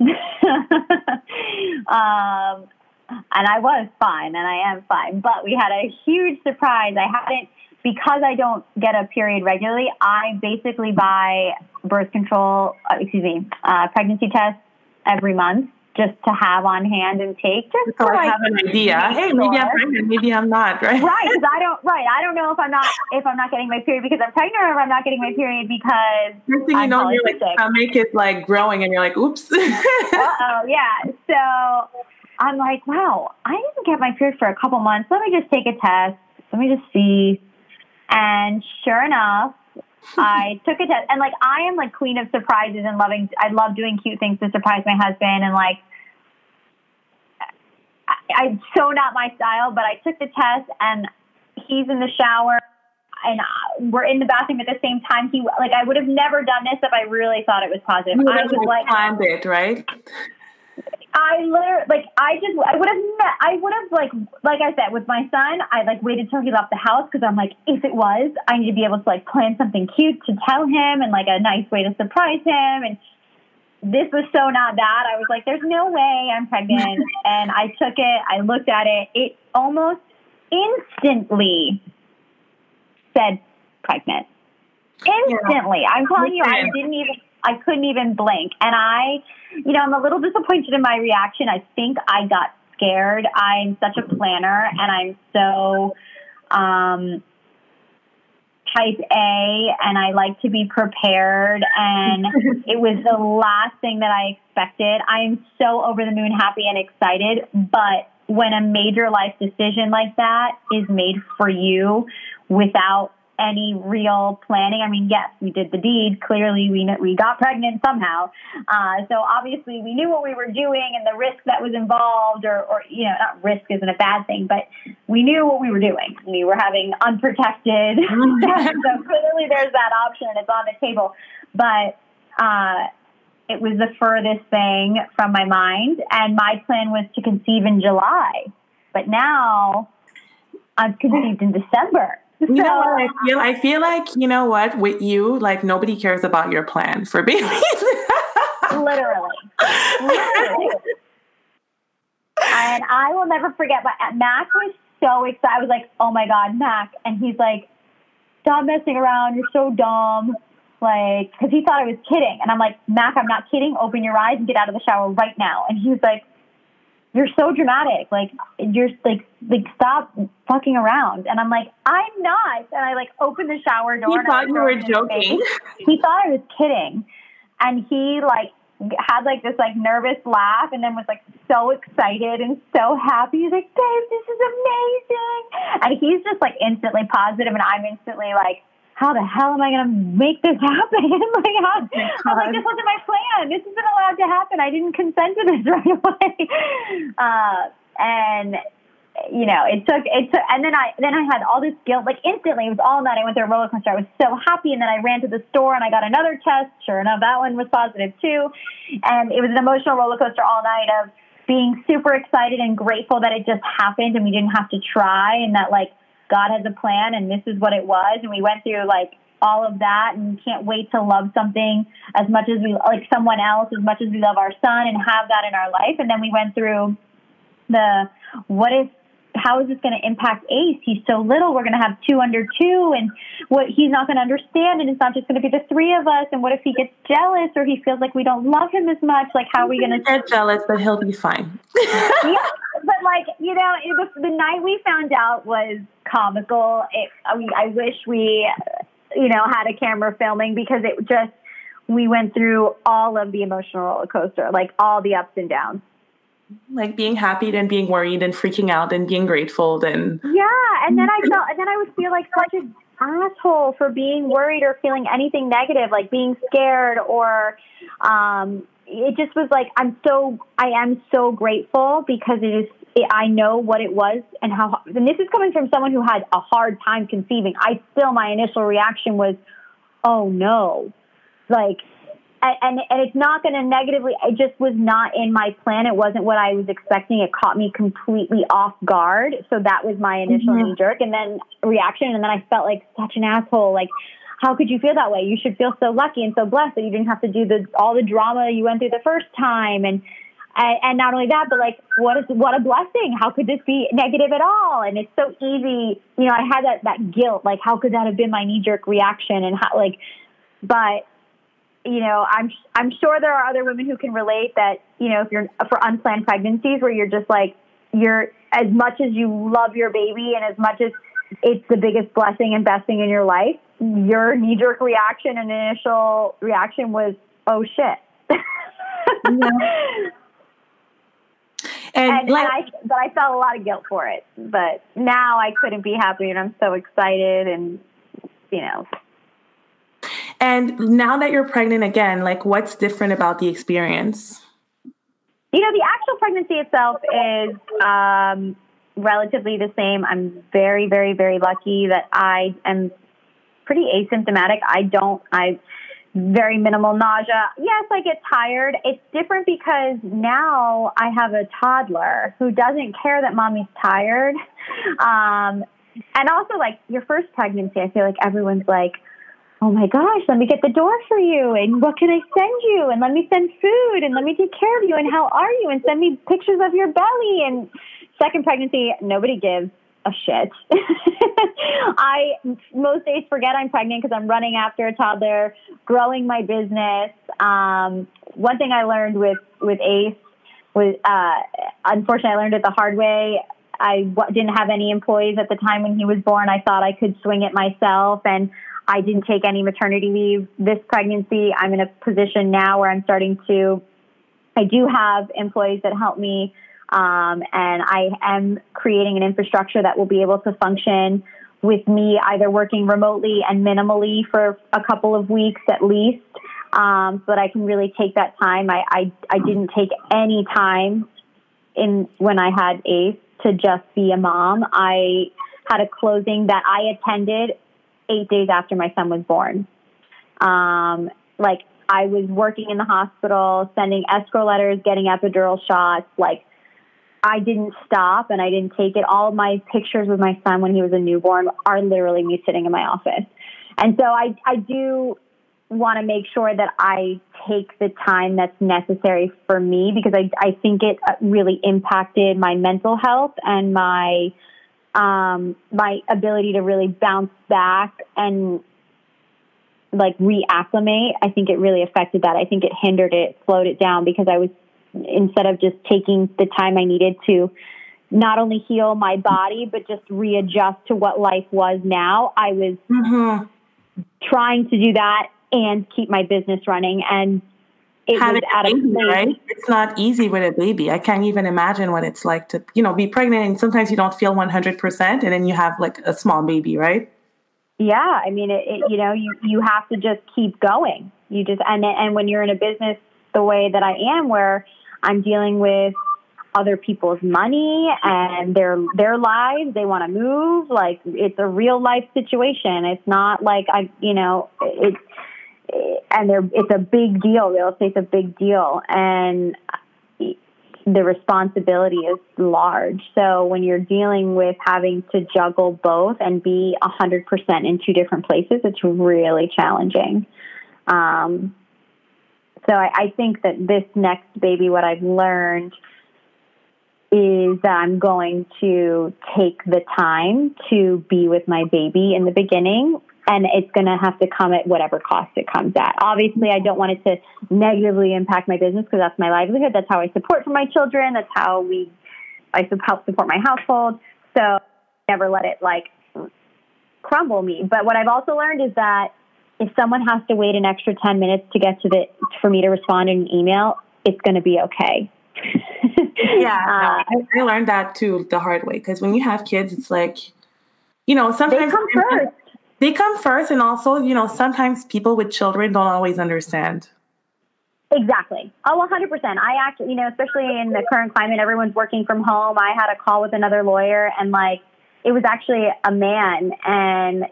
um, and I was fine, and I am fine. But we had a huge surprise. I hadn't because I don't get a period regularly. I basically buy birth control, uh, excuse me, uh, pregnancy tests every month just to have on hand and take just so I have an idea. Hey, maybe I'm pregnant, maybe I'm not, right? Right, because I don't right. I don't know if I'm not if I'm not getting my period because I'm pregnant or if I'm not getting my period because Next thing you know, your like stomach is like growing and you're like, oops. *laughs* Uh oh, yeah. So I'm like, wow, I didn't get my period for a couple months. Let me just take a test. Let me just see. And sure enough, I *laughs* took a test and like I am like queen of surprises and loving I love doing cute things to surprise my husband and like I, I'm so not my style, but I took the test and he's in the shower and uh, we're in the bathroom at the same time. He like I would have never done this if I really thought it was positive. I was like planned it, right? I literally like I just I would have met I would have like like I said with my son I like waited till he left the house because I'm like if it was I need to be able to like plan something cute to tell him and like a nice way to surprise him. And this was so not that I was like there's no way I'm pregnant. *laughs* And I took it I looked at it. It almost instantly said pregnant. Instantly. Yeah. I'm telling you I didn't even I couldn't even blink. And I, you know, I'm a little disappointed in my reaction. I think I got scared. I'm such a planner and I'm so um, type A and I like to be prepared. And *laughs* it was the last thing that I expected. I'm so over the moon happy and excited. But when a major life decision like that is made for you without any real planning. I mean, yes, we did the deed. Clearly, we we got pregnant somehow. Uh, so obviously, we knew what we were doing and the risk that was involved, or, or you know, not risk isn't a bad thing, but we knew what we were doing. We were having unprotected. *laughs* so clearly, there's that option. And it's on the table, but. Uh, it was the furthest thing from my mind, and my plan was to conceive in July. But now I'm conceived in December. You know what I *laughs* feel? I feel like you know what with you, like nobody cares about your plan for babies. *laughs* literally, literally. and I will never forget. My Mac was so excited. I was like, "Oh my god, Mac!" And he's like, "Stop messing around. You're so dumb." Like, because he thought I was kidding, and I'm like, "Mac, I'm not kidding. Open your eyes and get out of the shower right now." And he was like, you're so dramatic. Like you're like like stop fucking around. And I'm like, I'm not. And I like open the shower door. He thought you were joking. He thought I was kidding, and he like had like this like nervous laugh, and then was like so excited and so happy. He's like, Babe, this is amazing. And he's just like instantly positive, and I'm instantly like how the hell am I going to make this *laughs* happen? *laughs* like, how, I'm like, this wasn't my plan. This isn't allowed to happen. I didn't consent to this *laughs* right away. Uh, and you know, it took it took, and then I then I had all this guilt. Like instantly, it was all night. I went through a roller coaster. I was so happy, and then I ran to the store and I got another test. Sure enough, that one was positive too. And it was an emotional roller coaster all night of being super excited and grateful that it just happened and we didn't have to try, and that like God has a plan and this is what it was. And we went through like all of that and can't wait to love something as much as we like someone else, as much as we love our son and have that in our life. And then we went through the what if how is this going to impact Ace? He's so little. We're going to have two under two, and what he's not going to understand, and it's not just going to be the three of us. And what if he gets jealous or he feels like we don't love him as much? Like, how are we going to get jealous? But he'll be fine. yeah, *laughs* but like you know, the, the night we found out was comical. It, I, mean, I wish we, you know, had a camera filming because it just we went through all of the emotional roller coaster, like all the ups and downs like being happy and being worried and freaking out and being grateful and yeah and then i felt and then i would feel like such an asshole for being worried or feeling anything negative like being scared or um it just was like i'm so i am so grateful because it is it, i know what it was and how and this is coming from someone who had a hard time conceiving. I still my initial reaction was oh no. Like and, and it's not going to negatively, it just was not in my plan. It wasn't what I was expecting. It caught me completely off guard. So that was my initial mm-hmm. knee jerk and then reaction. And then I felt like such an asshole. Like, how could you feel that way? You should feel so lucky and so blessed that you didn't have to do the, all the drama you went through the first time. And, and not only that, but like, what is what a blessing? How could this be negative at all? And it's so easy. You know, I had that that guilt. Like, how could that have been my knee jerk reaction? And how like, but you know, I'm I'm sure there are other women who can relate that you know if you're for unplanned pregnancies where you're just like you're as much as you love your baby and as much as it's the biggest blessing and best thing in your life, your knee jerk reaction and initial reaction was oh shit. yeah. *laughs* And, and, like, and I, but I felt a lot of guilt for it. But now I couldn't be happier, and I'm so excited, and you know, and now that you're pregnant again, like what's different about the experience? You know, the actual pregnancy itself is um, relatively the same. I'm very, very, very lucky that I am pretty asymptomatic. I don't, I very minimal nausea. Yes, I get tired. It's different because now I have a toddler who doesn't care that mommy's tired. *laughs* Um, and also, like your first pregnancy, I feel like everyone's like, oh my gosh, let me get the door for you. And what can I send you? And let me send food and let me take care of you. And how are you? And send me pictures of your belly. And second pregnancy, nobody gives a shit. *laughs* I most days forget I'm pregnant because I'm running after a toddler, growing my business. Um, one thing I learned with, with Ace was, uh, unfortunately, I learned it the hard way. I w- didn't have any employees at the time when he was born. I thought I could swing it myself. And I didn't take any maternity leave this pregnancy. I'm in a position now where I'm starting to, I do have employees that help me. Um, and I am creating an infrastructure that will be able to function with me either working remotely and minimally for a couple of weeks at least, um, so that I can really take that time. I, I, I didn't take any time in when I had Ace to just be a mom. I had a closing that I attended eight days after my son was born. Um, like I was working in the hospital, sending escrow letters, getting epidural shots. Like I didn't stop and I didn't take it. All my pictures with my son when he was a newborn are literally me sitting in my office. And so I, I do want to make sure that I take the time that's necessary for me because I, I think it really impacted my mental health and my um, my ability to really bounce back and like reacclimate. I think it really affected that. I think it hindered it, slowed it down because I was instead of just taking the time I needed to not only heal my body but just readjust to what life was now. I was mm-hmm. trying to do that and keep my business running and it Having was at a baby, right? It's not easy with a baby. I can't even imagine what it's like to, you know, be pregnant and sometimes you don't feel 100% and then you have like a small baby, right? Yeah, I mean, it, it, you know, you you have to just keep going. You just and and when you're in a business the way that I am, where I'm dealing with other people's money and their their lives, they want to move. Like it's a real life situation. It's not like I, you know, it's and they're it's a big deal. Real estate's a big deal, and the responsibility is large. So when you're dealing with having to juggle both and be a 100% in two different places, it's really challenging. Um, so I, I think that this next baby, what I've learned is that I'm going to take the time to be with my baby in the beginning and it's going to have to come at whatever cost it comes at. Obviously, I don't want it to negatively impact my business because that's my livelihood. That's how I support for my children. That's how we, I help support my household. So never let it like crumble me. But what I've also learned is that if someone has to wait an extra 10 minutes to get to the, for me to respond in an email, it's going to be okay. *laughs* yeah, uh, I, I learned that too the hard way because when you have kids, it's like, you know, sometimes they come first they come first and also you know sometimes people with children don't always understand. Exactly. Oh 100% i actually you know especially in the current climate everyone's working from home. I had a call with another lawyer and like it was actually a man and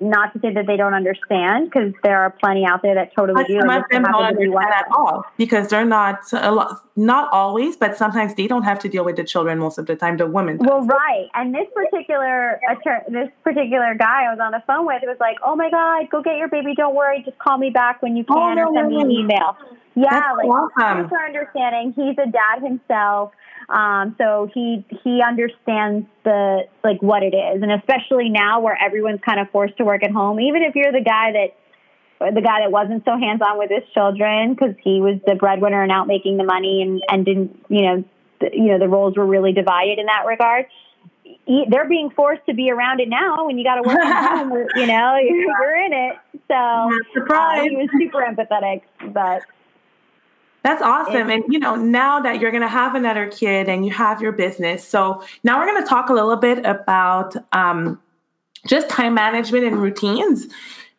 not to say that they don't understand because there are plenty out there that totally do. Some of them don't understand at all because they're not a lot, not always, but sometimes they don't have to deal with the children most of the time. The women. Does. Well, right, and this particular this particular guy I was on the phone with was like, "Oh my God, go get your baby. Don't worry, just call me back when you oh, can oh, or send me an email." Yeah, That's like awesome. super understanding. He's a dad himself. Um, so he he understands the like what it is, and especially now where everyone's kind of forced to work at home. Even if you're the guy that the guy that wasn't so hands on with his children because he was the breadwinner and out making the money and and didn't you know the, you know the roles were really divided in that regard. He, they're being forced to be around it now when you got to work from *laughs* home. You know, *laughs* you're, you're in it. So uh, he was super empathetic, but that's awesome. And, you know, now that you're going to have another kid and you have your business. So now we're going to talk a little bit about um, just time management and routines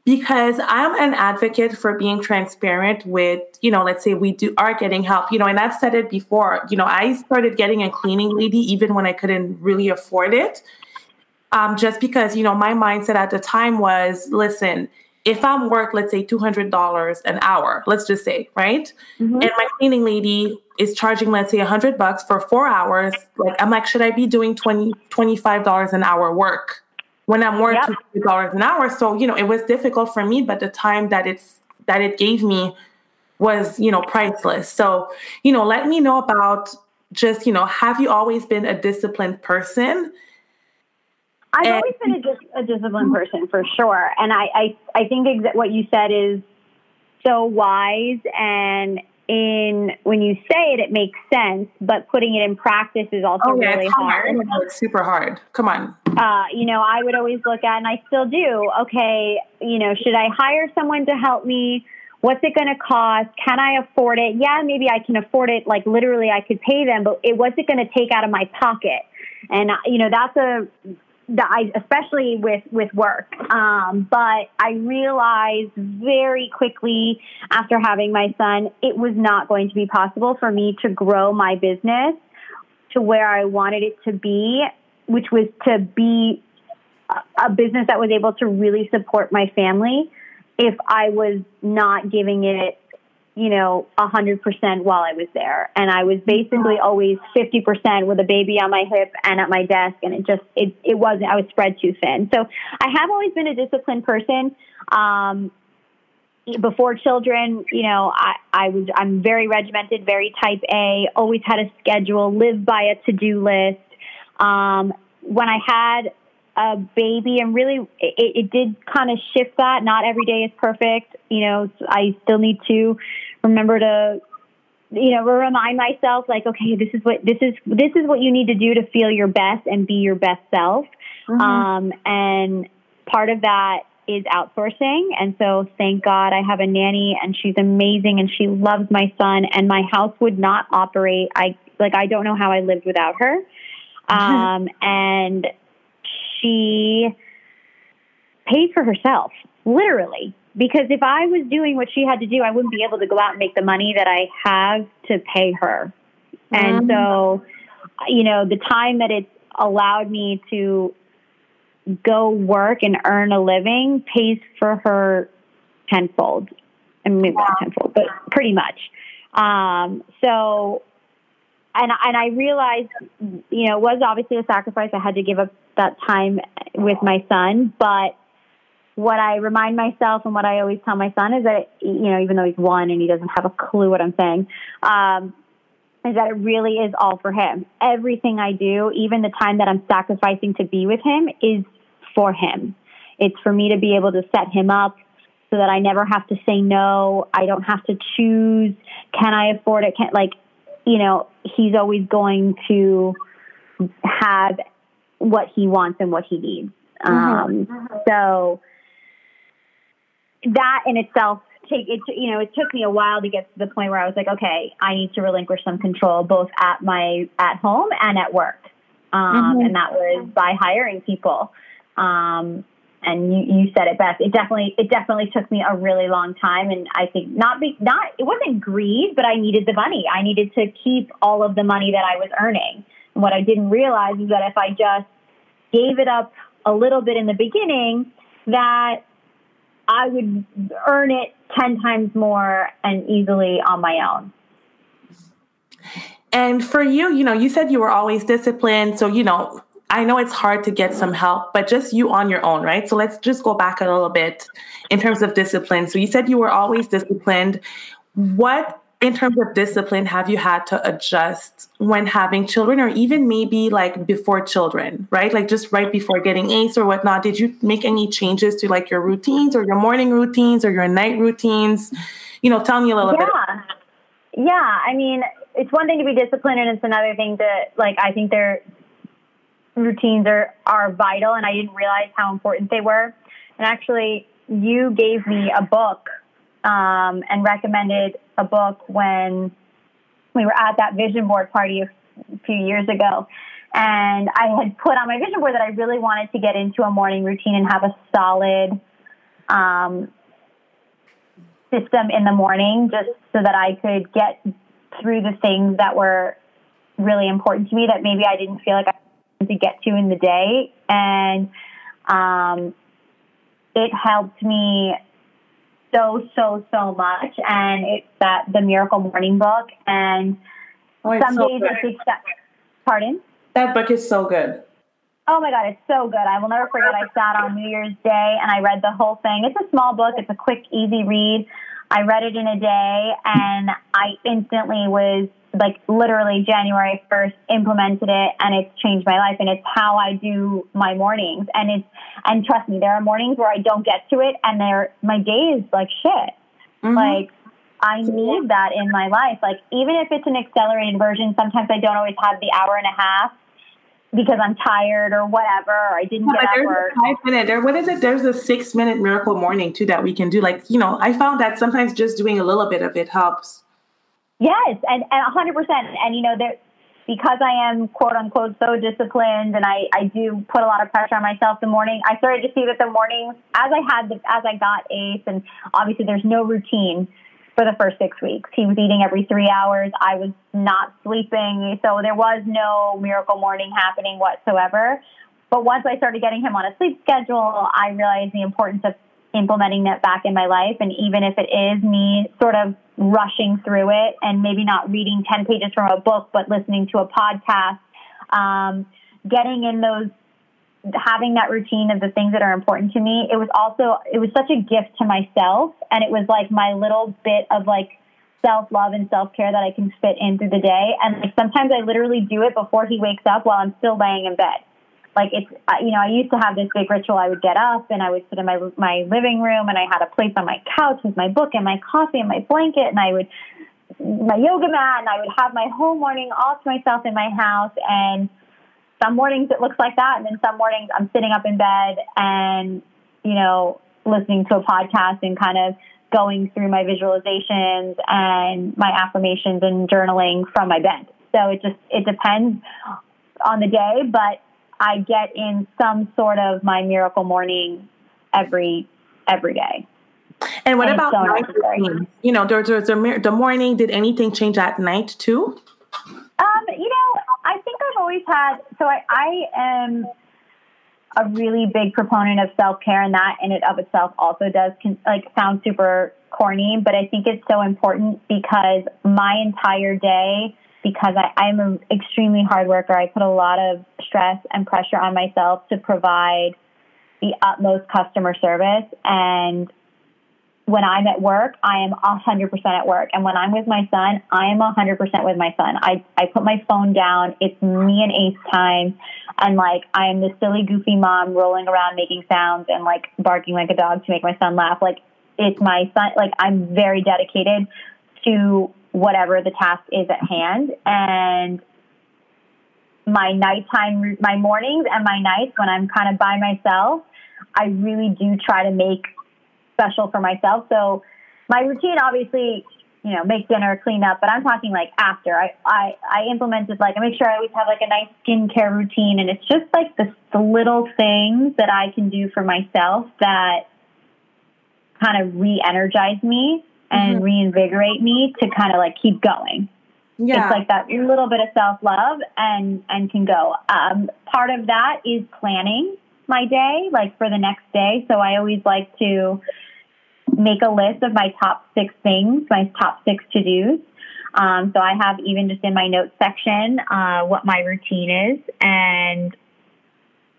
because I'm an advocate for being transparent with, you know, let's say we do are getting help, you know, and I've said it before, you know, I started getting a cleaning lady even when I couldn't really afford it. Um, just because, you know, my mindset at the time was, listen, if I'm worth, let's say $200 an hour, let's just say, right? Mm-hmm. And my cleaning lady is charging, let's say a hundred bucks for four hours. Like, I'm like, should I be doing 20, $25 an hour work when I'm worth yep. $200 an hour? So, you know, it was difficult for me, but the time that it's, that it gave me was, you know, priceless. So, you know, let me know about just, you know, have you always been a disciplined person? I've and, always been a, dis- a, disciplined person for sure, and I I, I think exa- what you said is so wise and in when you say it, it makes sense, but putting it in practice is also oh, yeah, really hard. It's super hard. Come on. Uh, you know, I would always look at, and I still do. Okay, you know, should I hire someone to help me? What's it going to cost? Can I afford it? Yeah, maybe I can afford it. Like literally, I could pay them, but it what's it going to take out of my pocket? And uh, you know, that's a I, especially with with work. Um, but I realized very quickly after having my son, it was not going to be possible for me to grow my business to where I wanted it to be, which was to be a business that was able to really support my family. If I was not giving it you know, a hundred percent while I was there. And I was basically always fifty percent with a baby on my hip and at my desk and it just it it wasn't I was spread too thin. So I have always been a disciplined person. Um before children, you know, I, I was I'm very regimented, very type A, always had a schedule, lived by a to do list. Um when I had a baby and really it, it did kind of shift that. Not every day is perfect. You know i still need to remember to you know remind myself like okay this is what this is this is what you need to do to feel your best and be your best self. Mm-hmm. um, and part of that is outsourcing. And so thank god i have a nanny and she's amazing and she loves my son and my house would not operate. I like i don't know how i lived without her. *laughs* Um, and she paid for herself, literally. Because if I was doing what she had to do, I wouldn't be able to go out and make the money that I have to pay her. And so, you know, the time that it's allowed me to go work and earn a living pays for her tenfold. I mean, not tenfold, but pretty much. Um, so, and and I realized, you know, it was obviously a sacrifice. I had to give up that time with my son. But what I remind myself and what I always tell my son is that, you know, even though he's one and he doesn't have a clue what I'm saying, um, is that it really is all for him. Everything I do, even the time that I'm sacrificing to be with him, is for him. It's for me to be able to set him up so that I never have to say no. I don't have to choose. Can I afford it? Can't like, you know, he's always going to have what he wants and what he needs. Mm-hmm. Um, so that in itself take it you know it took me a while to get to the point where I was like okay I need to relinquish some control both at my at home and at work. Um, mm-hmm. and that was by hiring people. Um, and you, you said it best. It definitely it definitely took me a really long time. And I think not be not it wasn't greed but I needed the money. I needed to keep all of the money that I was earning what I didn't realize is that if I just gave it up a little bit in the beginning, that I would earn it 10 times more and easily on my own. And for you, you know, you said you were always disciplined. So, you know, I know it's hard to get some help, but just you on your own, right? So let's just go back a little bit in terms of discipline. So you said you were always disciplined. What in terms of discipline have you had to adjust when having children or even maybe like before children right? Like just right before getting ace or whatnot did you make any changes to like your routines or your morning routines or your night routines? You know tell me a little yeah. bit. Yeah. I mean it's one thing to be disciplined and it's another thing to like i think their routines are are vital and i didn't realize how important they were. And actually you gave me a book um, and recommended a book when we were at that vision board party a few years ago. And I had put on my vision board that I really wanted to get into a morning routine and have a solid um, system in the morning just so that I could get through the things that were really important to me that maybe I didn't feel like I had to get to in the day. And um, it helped me so, so, so much. And it's that the Miracle Morning book. And oh, some so days it's that, pardon? That book is so good. Oh my God, it's so good. I will never forget. I sat on New Year's Day and I read the whole thing. It's a small book, it's a quick, easy read. I read it in a day and I instantly was like literally January 1st implemented it and it's changed my life and it's how I do my mornings. And it's and trust me there are mornings where I don't get to it and there my day is like shit. Mm-hmm. like I need that in my life. Like even if it's an accelerated version sometimes I don't always have the hour and a half because I'm tired or whatever or I didn't get up or five minute there what is it? There's a six minute miracle morning too that we can do. Like you know I found that sometimes just doing a little bit of it helps Yes, and and hundred percent. And you know, there because I am quote unquote so disciplined and I, I do put a lot of pressure on myself the morning, I started to see that the mornings as I had the, as I got ACE and obviously there's no routine for the first six weeks. He was eating every three hours. I was not sleeping. So there was no miracle morning happening whatsoever. But once I started getting him on a sleep schedule, I realized the importance of implementing that back in my life. And even if it is me sort of rushing through it and maybe not reading 10 pages from a book, but listening to a podcast, um, getting in those, having that routine of the things that are important to me, it was also, it was such a gift to myself. And it was like my little bit of like, self love and self care that I can fit in through the day. And like sometimes I literally do it before he wakes up while I'm still laying in bed like it's you know I used to have this big ritual. I would get up and I would sit in my my living room and I had a place on my couch with my book and my coffee and my blanket and I would my yoga mat and I would have my whole morning all to myself in my house and some mornings it looks like that and then some mornings I'm sitting up in bed and you know listening to a podcast and kind of going through my visualizations and my affirmations and journaling from my bed. So it just it depends on the day, but I get in some sort of my miracle morning every every day. And what and about so night routine? You know, there's, there's a, the morning. Did anything change at night too? Um, you know, I think I've always had. So I, I am a really big proponent of self care, and that in it of itself also does like sound super corny, but I think it's so important because my entire day because I, I'm an extremely hard worker. I put a lot of stress and pressure on myself to provide the utmost customer service. And when I'm at work, I am 100% at work. And when I'm with my son, I am 100% with my son. I, I put my phone down. It's me and Ace time. And like, I am the silly, goofy mom rolling around making sounds and like barking like a dog to make my son laugh. Like, it's my son. Like, I'm very dedicated to whatever the task is at hand. And my nighttime, my mornings and my nights when I'm kind of by myself, I really do try to make special for myself. So my routine, obviously, you know, make dinner, clean up, but I'm talking like after. I, I, I implemented like, I make sure I always have like a nice skincare routine. And it's just like the, the little things that I can do for myself that kind of re energize me and mm-hmm. reinvigorate me to kind of like keep going. Yeah. It's like that little bit of self love and, and can go. Um, part of that is planning my day, like for the next day. So I always like to make a list of my top six things, my top six to dos. Um, so I have even just in my notes section uh, what my routine is, and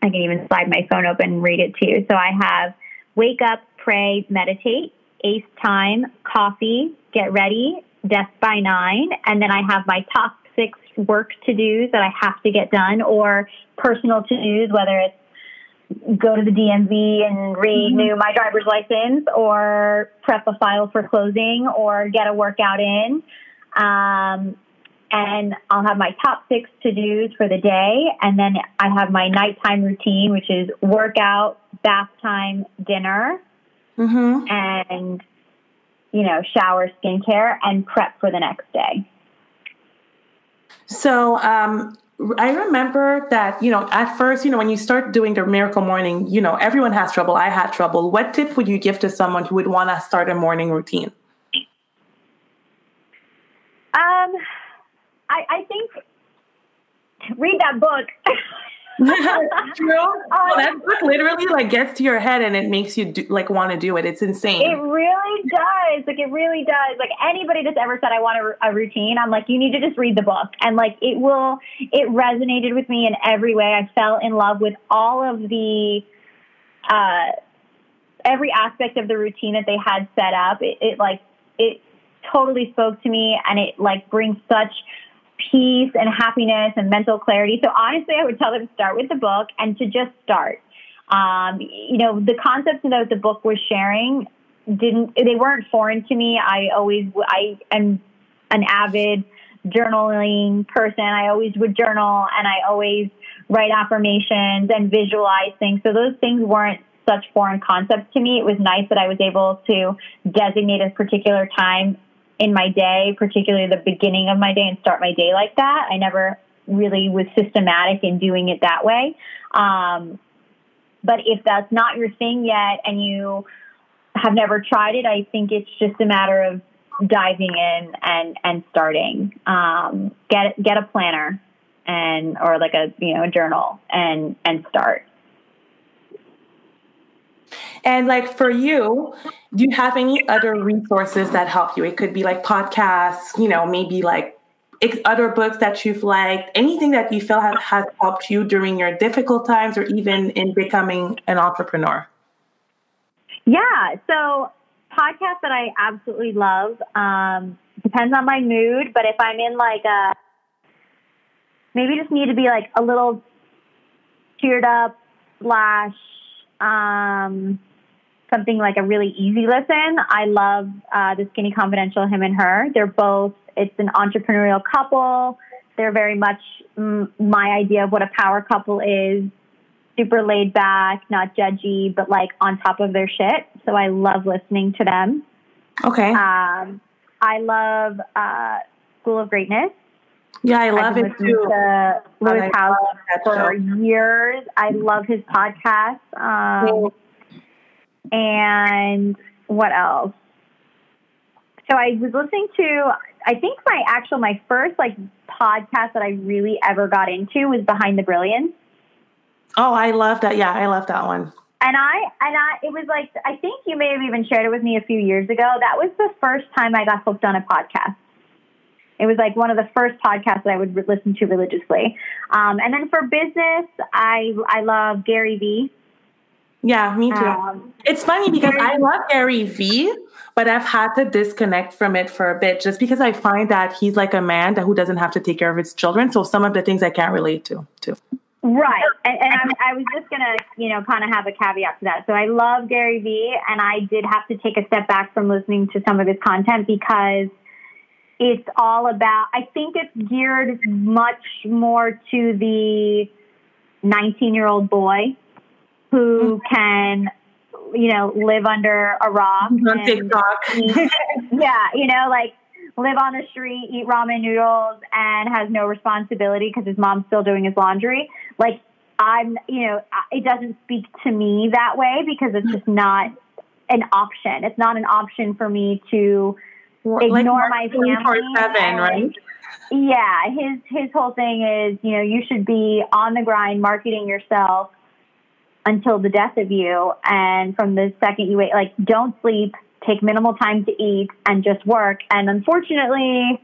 I can even slide my phone open and read it to you. So I have wake up, pray, meditate, ACE time, coffee, get ready, death by nine, and then I have my top six work to dos that I have to get done or personal to dos, whether it's go to the DMV and renew mm-hmm. my driver's license or prep a file for closing or get a workout in. Um, and I'll have my top six to dos for the day. And then I have my nighttime routine, which is workout, bath time, dinner mm-hmm. and you know shower skincare and prep for the next day so um, I remember that, you know, at first, you know, when you start doing the miracle morning, you know, everyone has trouble. I had trouble. What tip would you give to someone who would want to start a morning routine? Um, I, I think read that book. *laughs* *laughs* True. well, that book literally like gets to your head and it makes you do, like want to do it. It's insane. It really does. Like it really does. Like anybody that's ever said I want a, a routine, I'm like, you need to just read the book, and like it will. It resonated with me in every way. I fell in love with all of the. Uh, every aspect of the routine that they had set up, it, it like it totally spoke to me, and it like brings such peace and happiness and mental clarity. So honestly, I would tell them to start with the book and to just start. Um, you know, the concepts that the book was sharing didn't, they weren't foreign to me. I always, I am an avid journaling person. I always would journal and I always write affirmations and visualize things. So those things weren't such foreign concepts to me. It was nice that I was able to designate a particular time in my day, particularly the beginning of my day, and start my day like that. I never really was systematic in doing it that way. Um, but if that's not your thing yet and you have never tried it, I think it's just a matter of diving in and, and starting. Um, get, get a planner and, or like a, you know, a journal and, and start. And like for you, do you have any other resources that help you? It could be like podcasts, you know, maybe like other books that you've liked, anything that you feel has, has helped you during your difficult times or even in becoming an entrepreneur? Yeah. So podcasts that I absolutely love. Um, depends on my mood, but if I'm in like a maybe just need to be like a little cheered up slash um, something like a really easy listen. I love uh, the Skinny Confidential, him and her. They're both, it's an entrepreneurial couple. They're very much mm, my idea of what a power couple is super laid back, not judgy, but like on top of their shit. So I love listening to them. Okay. Um, I love uh, School of Greatness. Yeah, I love it too. To Lewis Howes for show. years. I love his podcast. Um, and what else? So I was listening to. I think my actual my first like podcast that I really ever got into was Behind the Brilliance. Oh, I love that. Yeah, I love that one. And I and I it was like I think you may have even shared it with me a few years ago. That was the first time I got hooked on a podcast. It was like one of the first podcasts that I would listen to religiously. Um, and then for business, I I love Gary Vee. Yeah, me too. Um, it's funny because I love Gary Vee, but I've had to disconnect from it for a bit just because I find that he's like a man that who doesn't have to take care of his children. So some of the things I can't relate to too. Right. And, and I, I was just going to, you know, kind of have a caveat to that. So I love Gary Vee, and I did have to take a step back from listening to some of his content because it's all about, I think it's geared much more to the 19 year old boy who mm-hmm. can, you know, live under a rock. On TikTok. *laughs* yeah, you know, like live on the street, eat ramen noodles, and has no responsibility because his mom's still doing his laundry. Like, I'm, you know, it doesn't speak to me that way because it's just not an option. It's not an option for me to ignore my family. Seven, right? Yeah, his his whole thing is, you know, you should be on the grind, marketing yourself until the death of you, and from the second you wait, like, don't sleep, take minimal time to eat, and just work. And unfortunately,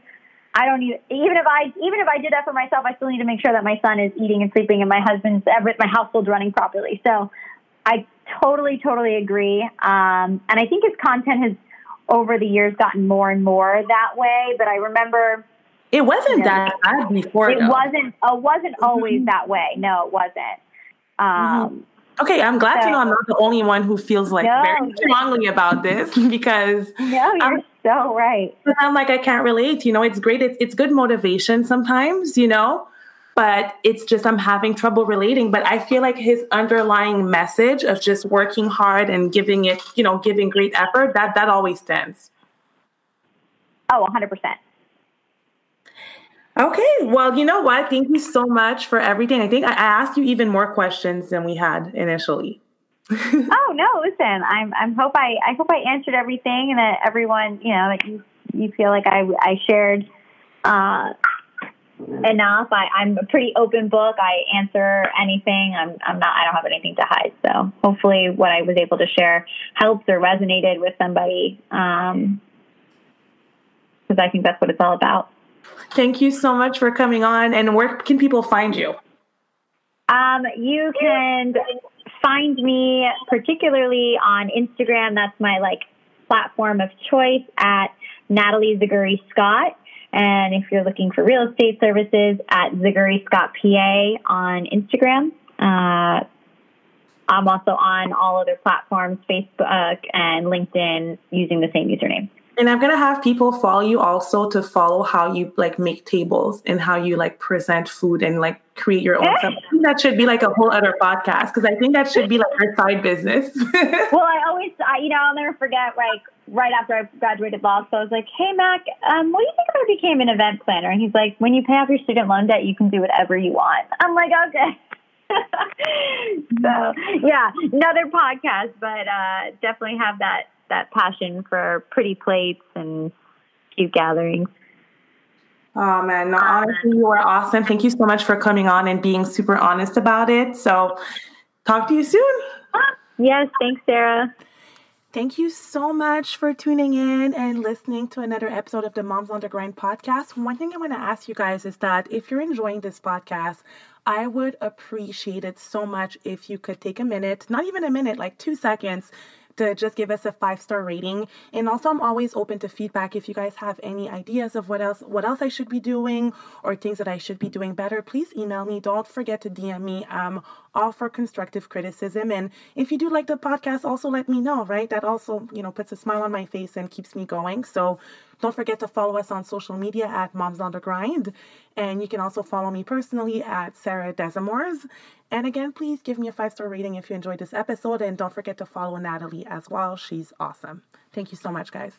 I don't even even if I even if I did that for myself, I still need to make sure that my son is eating and sleeping, and my husband's my household's running properly. So, I totally totally agree, um, and I think his content has over the years gotten more and more that way. But I remember it wasn't you know, that bad before. It though. wasn't. It wasn't always mm-hmm. that way. No, it wasn't. Um, mm-hmm. Okay, I'm glad so, to know I'm not the only one who feels like no, very strongly about this *laughs* because no, you're I'm, so right. I'm like I can't relate. You know, it's great. It's it's good motivation sometimes. You know, but it's just I'm having trouble relating. But I feel like his underlying message of just working hard and giving it, you know, giving great effort, that that always stands. Oh, 100%. Okay. Well, you know what? Thank you so much for everything. I think I asked you even more questions than we had initially. *laughs* oh no, listen, I'm I'm hope I I hope I answered everything and that everyone, you know, that you you feel like I I shared uh enough. I, I'm a pretty open book. I answer anything. I'm, I'm not, I don't have anything to hide. So hopefully what I was able to share helps or resonated with somebody. Um, cause I think that's what it's all about. Thank you so much for coming on. And where can people find you? Um, you can find me particularly on Instagram. That's my like platform of choice at Natalie Zaguri Scott. And if you're looking for real estate services, at Zaguri Scott PA on Instagram. Uh, I'm also on all other platforms, Facebook and LinkedIn, using the same username. And I'm gonna have people follow you also to follow how you like make tables and how you like present food and like create your own stuff. that should be like a whole other podcast because I think that should be like our side business. *laughs* well, I always, I, you know, I'll never forget like right after I graduated law school. I was like, "Hey, Mac, um, what do you think if I became an event planner?" And he's like, "When you pay off your student loan debt, you can do whatever you want." *laughs* I'm like, "Okay." *laughs* so yeah, another podcast, but uh, definitely have that that passion for pretty plates and cute gatherings. Oh man, no, honestly, you are awesome. Thank you so much for coming on and being super honest about it. So, talk to you soon. Yes, thanks, Sarah. Thank you so much for tuning in and listening to another episode of the Moms on the Grind podcast. One thing I want to ask you guys is that if you're enjoying this podcast, I would appreciate it so much if you could take a minute, not even a minute, like two seconds, to just give us a five star rating. And also, I'm always open to feedback. If you guys have any ideas of what else what else I should be doing or things that I should be doing better, please email me. Don't forget to DM me. I'm all for constructive criticism. And if you do like the podcast, also let me know. Right, that also you know puts a smile on my face and keeps me going. So don't forget to follow us on social media at Moms on the Grind. And you can also follow me personally at Sarah Desamores. And again, please give me a five star rating if you enjoyed this episode. And don't forget to follow Natalie as well. She's awesome. Thank you so much, guys.